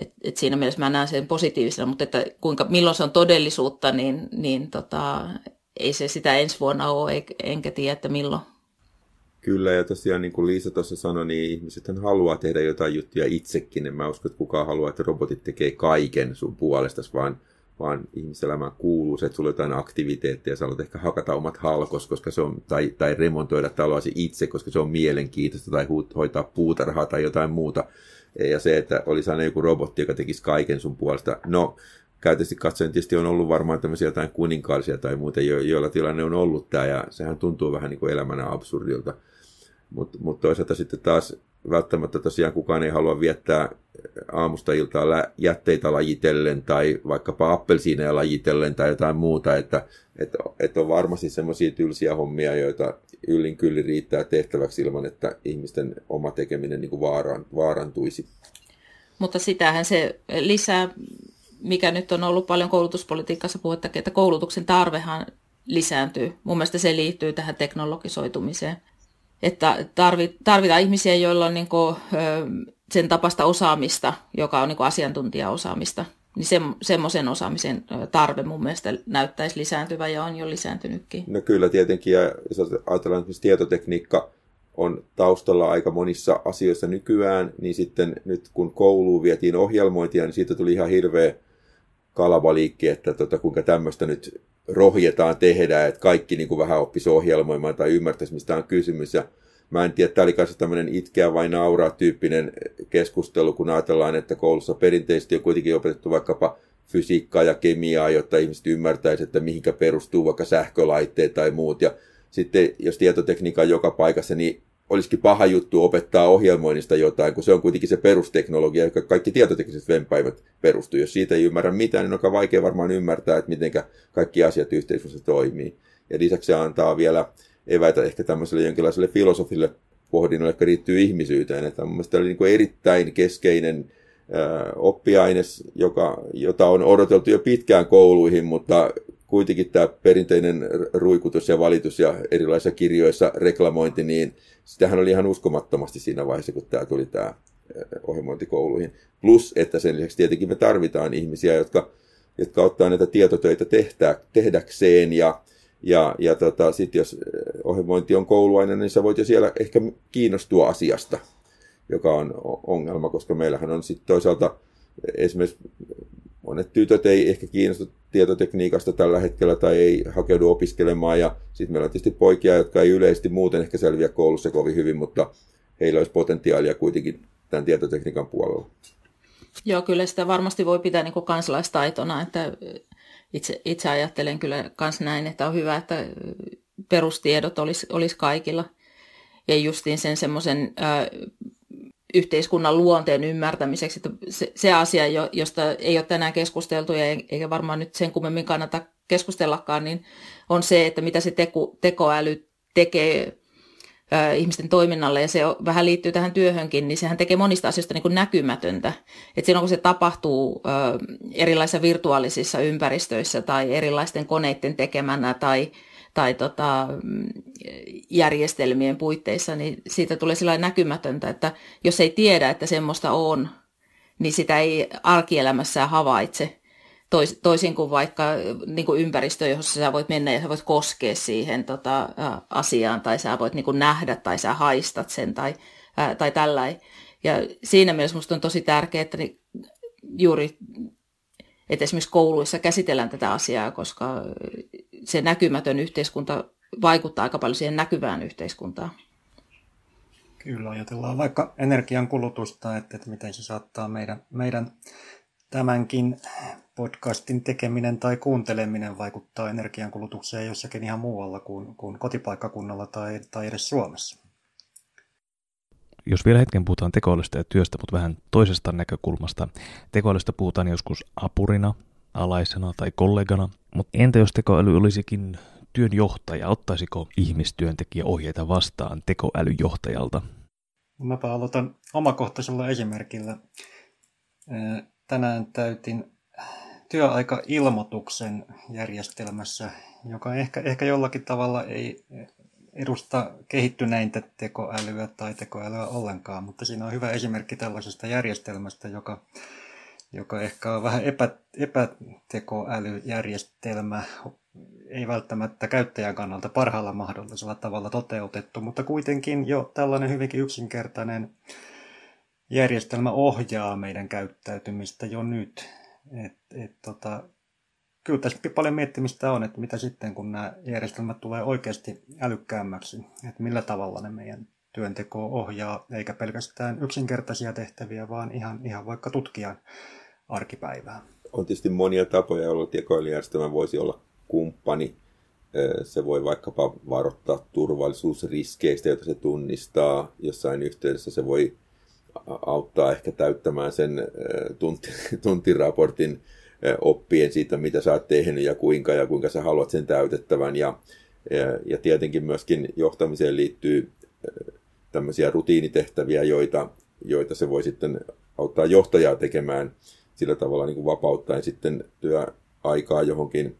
Et, et siinä mielessä mä näen sen positiivisena, mutta että kuinka, milloin se on todellisuutta, niin, niin tota, ei se sitä ensi vuonna ole, enkä tiedä, että milloin. Kyllä, ja tosiaan niin kuin Liisa tuossa sanoi, niin ihmiset haluaa tehdä jotain juttuja itsekin. En mä usko, että kukaan haluaa, että robotit tekee kaiken sun puolestasi, vaan vaan ihmiselämään kuuluu se, että sulla on jotain aktiviteetteja, sä haluat ehkä hakata omat halkos, koska se on, tai, tai remontoida taloasi itse, koska se on mielenkiintoista, tai hoitaa puutarhaa tai jotain muuta. Ja se, että olisi aina joku robotti, joka tekisi kaiken sun puolesta. No, käytösti katsoen tietysti on ollut varmaan tämmöisiä jotain kuninkaallisia tai muuta, jo, joilla tilanne on ollut tämä, ja sehän tuntuu vähän niin kuin elämänä absurdilta. Mutta mut toisaalta sitten taas välttämättä tosiaan kukaan ei halua viettää aamusta iltaa jätteitä lajitellen tai vaikkapa appelsiineja lajitellen tai jotain muuta, että, että, että on varmasti semmoisia tylsiä hommia, joita yllin kyllä riittää tehtäväksi ilman, että ihmisten oma tekeminen niin kuin vaaran, vaarantuisi. Mutta sitähän se lisää, mikä nyt on ollut paljon koulutuspolitiikassa puhettakin, että koulutuksen tarvehan lisääntyy. Mun mielestä se liittyy tähän teknologisoitumiseen että tarvitaan ihmisiä, joilla on niin kuin, sen tapasta osaamista, joka on niin kuin asiantuntijaosaamista. Niin se, semmoisen osaamisen tarve mun mielestä näyttäisi lisääntyvän ja on jo lisääntynytkin. No kyllä tietenkin, ja jos ajatellaan että tietotekniikka on taustalla aika monissa asioissa nykyään, niin sitten nyt kun kouluun vietiin ohjelmointia, niin siitä tuli ihan hirveä kalavaliikki, että tota, kuinka tämmöistä nyt rohjetaan tehdä, että kaikki niin kuin vähän oppisi ohjelmoimaan tai ymmärtäisi, mistä on kysymys. Ja mä en tiedä, tämä oli kanssa tämmöinen itkeä vai nauraa tyyppinen keskustelu, kun ajatellaan, että koulussa perinteisesti on kuitenkin opetettu vaikkapa fysiikkaa ja kemiaa, jotta ihmiset ymmärtäisivät, että mihinkä perustuu vaikka sähkölaitteet tai muut. Ja sitten jos tietotekniikka on joka paikassa, niin olisikin paha juttu opettaa ohjelmoinnista jotain, kun se on kuitenkin se perusteknologia, joka kaikki tietotekniset venpäivät perustuu. Jos siitä ei ymmärrä mitään, niin on aika vaikea varmaan ymmärtää, että miten kaikki asiat yhteiskunnassa toimii. Ja lisäksi se antaa vielä eväitä ehkä tämmöiselle jonkinlaiselle filosofille pohdinnolle, joka liittyy ihmisyyteen. Että mun mielestä oli niin kuin erittäin keskeinen oppiaines, joka, jota on odoteltu jo pitkään kouluihin, mutta kuitenkin tämä perinteinen ruikutus ja valitus ja erilaisissa kirjoissa reklamointi, niin sitähän oli ihan uskomattomasti siinä vaiheessa, kun tämä tuli tämä ohjelmointikouluihin. Plus, että sen lisäksi tietenkin me tarvitaan ihmisiä, jotka, jotka ottaa näitä tietotöitä tehdä, tehdäkseen ja, ja, ja tota, sitten jos ohjelmointi on kouluaine, niin sä voit jo siellä ehkä kiinnostua asiasta, joka on ongelma, koska meillähän on sitten toisaalta esimerkiksi monet tytöt ei ehkä kiinnostu tietotekniikasta tällä hetkellä tai ei hakeudu opiskelemaan. Ja sitten meillä on tietysti poikia, jotka ei yleisesti muuten ehkä selviä koulussa kovin hyvin, mutta heillä olisi potentiaalia kuitenkin tämän tietotekniikan puolella. Joo, kyllä sitä varmasti voi pitää niin kuin kansalaistaitona, että itse, itse ajattelen kyllä myös näin, että on hyvä, että perustiedot olisi, olisi kaikilla. Ja justiin sen semmoisen yhteiskunnan luonteen ymmärtämiseksi. Että se, se asia, josta ei ole tänään keskusteltu ja eikä varmaan nyt sen kummemmin kannata keskustellakaan, niin on se, että mitä se teko, tekoäly tekee ihmisten toiminnalle, ja se vähän liittyy tähän työhönkin, niin sehän tekee monista asioista niin kuin näkymätöntä. Että silloin kun se tapahtuu erilaisissa virtuaalisissa ympäristöissä tai erilaisten koneiden tekemänä tai tai tota, järjestelmien puitteissa, niin siitä tulee sellainen näkymätöntä, että jos ei tiedä, että semmoista on, niin sitä ei arkielämässä havaitse. Tois, toisin kuin vaikka niin kuin ympäristö, jossa sä voit mennä ja sä voit koskea siihen tota, asiaan, tai sä voit niin kuin nähdä, tai sä haistat sen, tai, tai tällainen. Ja siinä mielessä minusta on tosi tärkeää, että juuri että esimerkiksi kouluissa käsitellään tätä asiaa, koska se näkymätön yhteiskunta vaikuttaa aika paljon siihen näkyvään yhteiskuntaan. Kyllä, ajatellaan vaikka energiankulutusta, että, että miten se saattaa meidän, meidän tämänkin podcastin tekeminen tai kuunteleminen vaikuttaa energiankulutukseen jossakin ihan muualla kuin, kuin kotipaikkakunnalla tai, tai edes Suomessa. Jos vielä hetken puhutaan tekoälystä ja työstä, mutta vähän toisesta näkökulmasta. Tekoälystä puhutaan joskus apurina, alaisena tai kollegana, mutta entä jos tekoäly olisikin työnjohtaja, ottaisiko ihmistyöntekijä ohjeita vastaan tekoälyjohtajalta? Mäpä aloitan omakohtaisella esimerkillä. Tänään täytin työaikailmoituksen järjestelmässä, joka ehkä, ehkä jollakin tavalla ei edusta kehittyneintä tekoälyä tai tekoälyä ollenkaan, mutta siinä on hyvä esimerkki tällaisesta järjestelmästä, joka, joka ehkä on vähän epä, epätekoälyjärjestelmä, ei välttämättä käyttäjän kannalta parhaalla mahdollisella tavalla toteutettu, mutta kuitenkin jo tällainen hyvinkin yksinkertainen järjestelmä ohjaa meidän käyttäytymistä jo nyt. Et, et tota, kyllä tässä paljon miettimistä on, että mitä sitten, kun nämä järjestelmät tulee oikeasti älykkäämmäksi, että millä tavalla ne meidän työntekoa ohjaa, eikä pelkästään yksinkertaisia tehtäviä, vaan ihan, ihan vaikka tutkijan arkipäivää. On tietysti monia tapoja, joilla tekoälyjärjestelmä voisi olla kumppani. Se voi vaikkapa varoittaa turvallisuusriskeistä, joita se tunnistaa. Jossain yhteydessä se voi auttaa ehkä täyttämään sen tunti, (laughs) tuntiraportin oppien siitä, mitä sä oot tehnyt ja kuinka ja kuinka sä haluat sen täytettävän. Ja, ja, tietenkin myöskin johtamiseen liittyy tämmöisiä rutiinitehtäviä, joita, joita se voi sitten auttaa johtajaa tekemään sillä tavalla niin kuin vapauttaen sitten työaikaa johonkin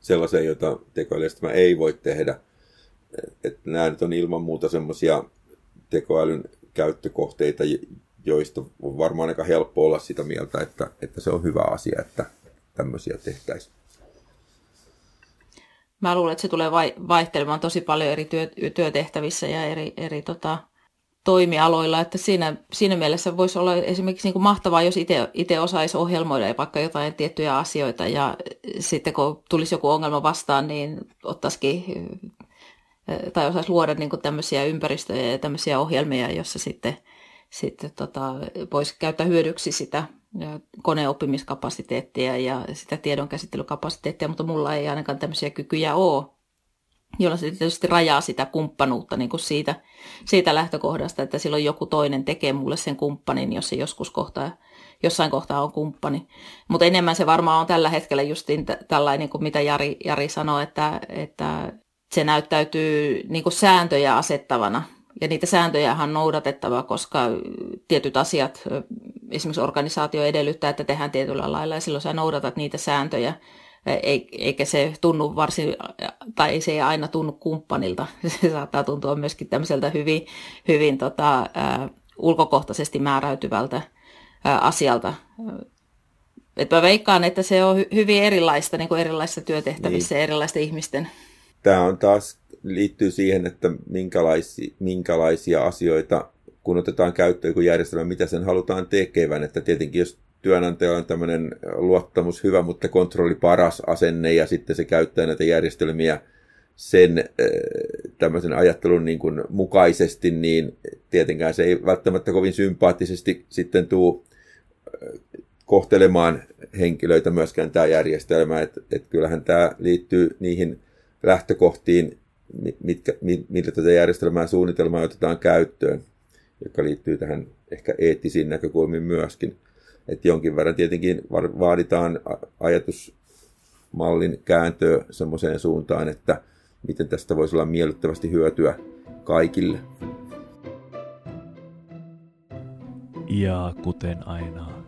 sellaiseen, jota tekoälyjärjestelmä ei voi tehdä. Että nämä nyt on ilman muuta semmoisia tekoälyn käyttökohteita, joista on varmaan aika helppo olla sitä mieltä, että, että se on hyvä asia, että tämmöisiä tehtäisiin. Mä luulen, että se tulee vaihtelemaan tosi paljon eri työ, työtehtävissä ja eri, eri tota, toimialoilla, että siinä, siinä mielessä voisi olla esimerkiksi niin kuin mahtavaa, jos itse osaisi ohjelmoida vaikka jotain tiettyjä asioita ja sitten kun tulisi joku ongelma vastaan, niin ottaisikin tai osaisi luoda niin kuin tämmöisiä ympäristöjä ja tämmöisiä ohjelmia, jossa sitten, sitten tota, voisi käyttää hyödyksi sitä koneoppimiskapasiteettia ja sitä tiedonkäsittelykapasiteettia, mutta mulla ei ainakaan tämmöisiä kykyjä ole, jolla se tietysti rajaa sitä kumppanuutta niin kuin siitä, siitä lähtökohdasta, että silloin joku toinen tekee mulle sen kumppanin, jos se joskus kohtaa, jossain kohtaa on kumppani. Mutta enemmän se varmaan on tällä hetkellä justiin tällainen, niin kuin mitä Jari, Jari sanoi, että, että se näyttäytyy niin kuin sääntöjä asettavana. Ja niitä sääntöjä on noudatettava, koska tietyt asiat, esimerkiksi organisaatio edellyttää, että tehdään tietyllä lailla, ja silloin sä noudatat niitä sääntöjä, eikä se tunnu varsin, tai se ei aina tunnu kumppanilta. (laughs) Se saattaa tuntua myöskin tämmöiseltä hyvin, hyvin tota, ulkokohtaisesti määräytyvältä asialta. Et mä veikkaan, että se on hyvin erilaista niin kuin erilaisissa työtehtävissä niin. ja erilaisten ihmisten tämä on taas liittyy siihen, että minkälaisia, minkälaisia asioita, kun otetaan käyttöön joku järjestelmä, mitä sen halutaan tekevän. Että tietenkin jos työnantaja on tämmöinen luottamus hyvä, mutta kontrolli paras asenne ja sitten se käyttää näitä järjestelmiä sen äh, tämmöisen ajattelun niin kuin mukaisesti, niin tietenkään se ei välttämättä kovin sympaattisesti sitten tuu äh, kohtelemaan henkilöitä myöskään tämä järjestelmä, että et kyllähän tämä liittyy niihin lähtökohtiin, mitkä, millä tätä järjestelmää suunnitelmaa otetaan käyttöön, joka liittyy tähän ehkä eettisiin näkökulmiin myöskin. Että jonkin verran tietenkin vaaditaan ajatusmallin kääntöä semmoiseen suuntaan, että miten tästä voisi olla miellyttävästi hyötyä kaikille. Ja kuten aina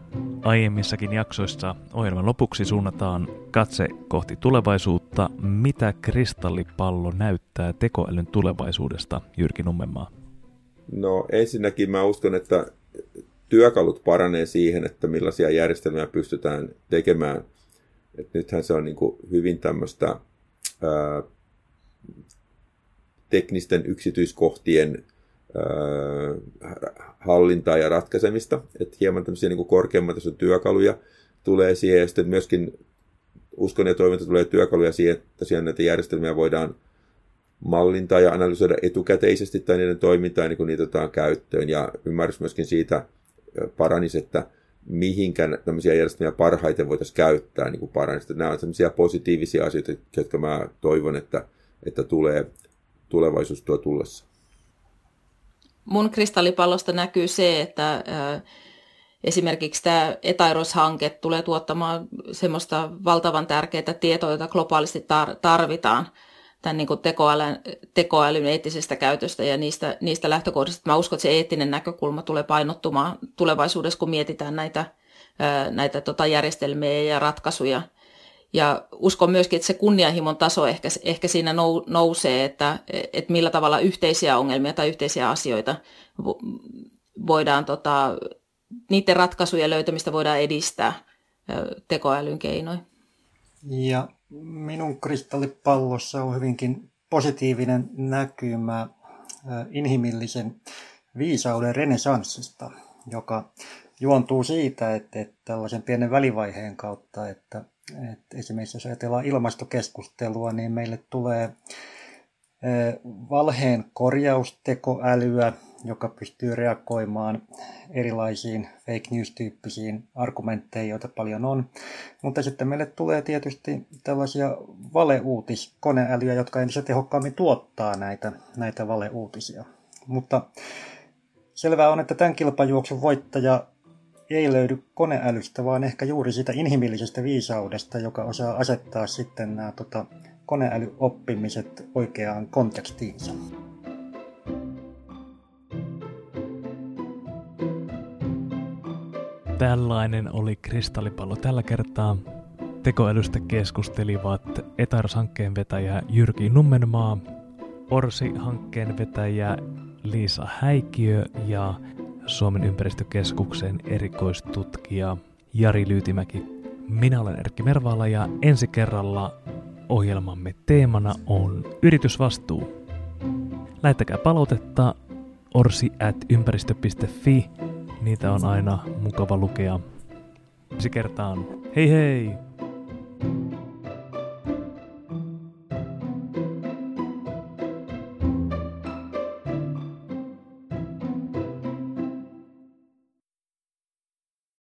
Aiemmissakin jaksoissa ohjelman lopuksi suunnataan katse kohti tulevaisuutta. Mitä kristallipallo näyttää tekoälyn tulevaisuudesta, Jyrki Nummenmaa? No ensinnäkin mä uskon, että työkalut paranee siihen, että millaisia järjestelmiä pystytään tekemään. Et nythän se on niin hyvin tämmöistä ää, teknisten yksityiskohtien hallintaa ja ratkaisemista, että hieman tämmöisiä niin korkeamman työkaluja tulee siihen, ja sitten myöskin uskon ja toivon, että tulee työkaluja siihen, että tosiaan näitä järjestelmiä voidaan mallintaa ja analysoida etukäteisesti tai niiden toimintaa, niin kun niitä otetaan käyttöön, ja ymmärrys myöskin siitä paranisi, että mihinkä tämmöisiä järjestelmiä parhaiten voitaisiin käyttää niin paranisi. Nämä on sellaisia positiivisia asioita, jotka mä toivon, että, että tulee tulevaisuus tuo tullessa mun kristallipallosta näkyy se, että esimerkiksi tämä Etairos-hanke tulee tuottamaan semmoista valtavan tärkeää tietoa, jota globaalisti tarvitaan tämän niin tekoälyn, tekoälyn eettisestä käytöstä ja niistä, niistä lähtökohdista. Mä uskon, että se eettinen näkökulma tulee painottumaan tulevaisuudessa, kun mietitään näitä, näitä tota järjestelmiä ja ratkaisuja – ja uskon myöskin, että se kunnianhimon taso ehkä, ehkä siinä nousee, että, että millä tavalla yhteisiä ongelmia tai yhteisiä asioita voidaan, tota, niiden ratkaisujen löytämistä voidaan edistää tekoälyn keinoin. Ja minun kristallipallossa on hyvinkin positiivinen näkymä inhimillisen viisauden renesanssista, joka juontuu siitä, että, että tällaisen pienen välivaiheen kautta, että Et esimerkiksi jos ajatellaan ilmastokeskustelua, niin meille tulee valheen korjaustekoälyä, joka pystyy reagoimaan erilaisiin fake news-tyyppisiin argumentteihin, joita paljon on. Mutta sitten meille tulee tietysti tällaisia valeuutiskoneälyjä, jotka entistä tehokkaammin tuottaa näitä, näitä valeuutisia. Mutta selvää on, että tämän kilpajuoksun voittaja ei löydy koneälystä, vaan ehkä juuri siitä inhimillisestä viisaudesta, joka osaa asettaa sitten nämä tota, koneälyoppimiset oikeaan kontekstiinsa. Tällainen oli kristallipallo tällä kertaa. Tekoälystä keskustelivat Etars-hankkeen vetäjä Jyrki Nummenmaa, Orsi-hankkeen vetäjä Liisa Häikiö ja Suomen ympäristökeskuksen erikoistutkija Jari Lyytimäki. Minä olen Erkki Mervala ja ensi kerralla ohjelmamme teemana on yritysvastuu. Lähettäkää palautetta orsi at ympäristö.fi. Niitä on aina mukava lukea. Ensi kertaan. Hei hei!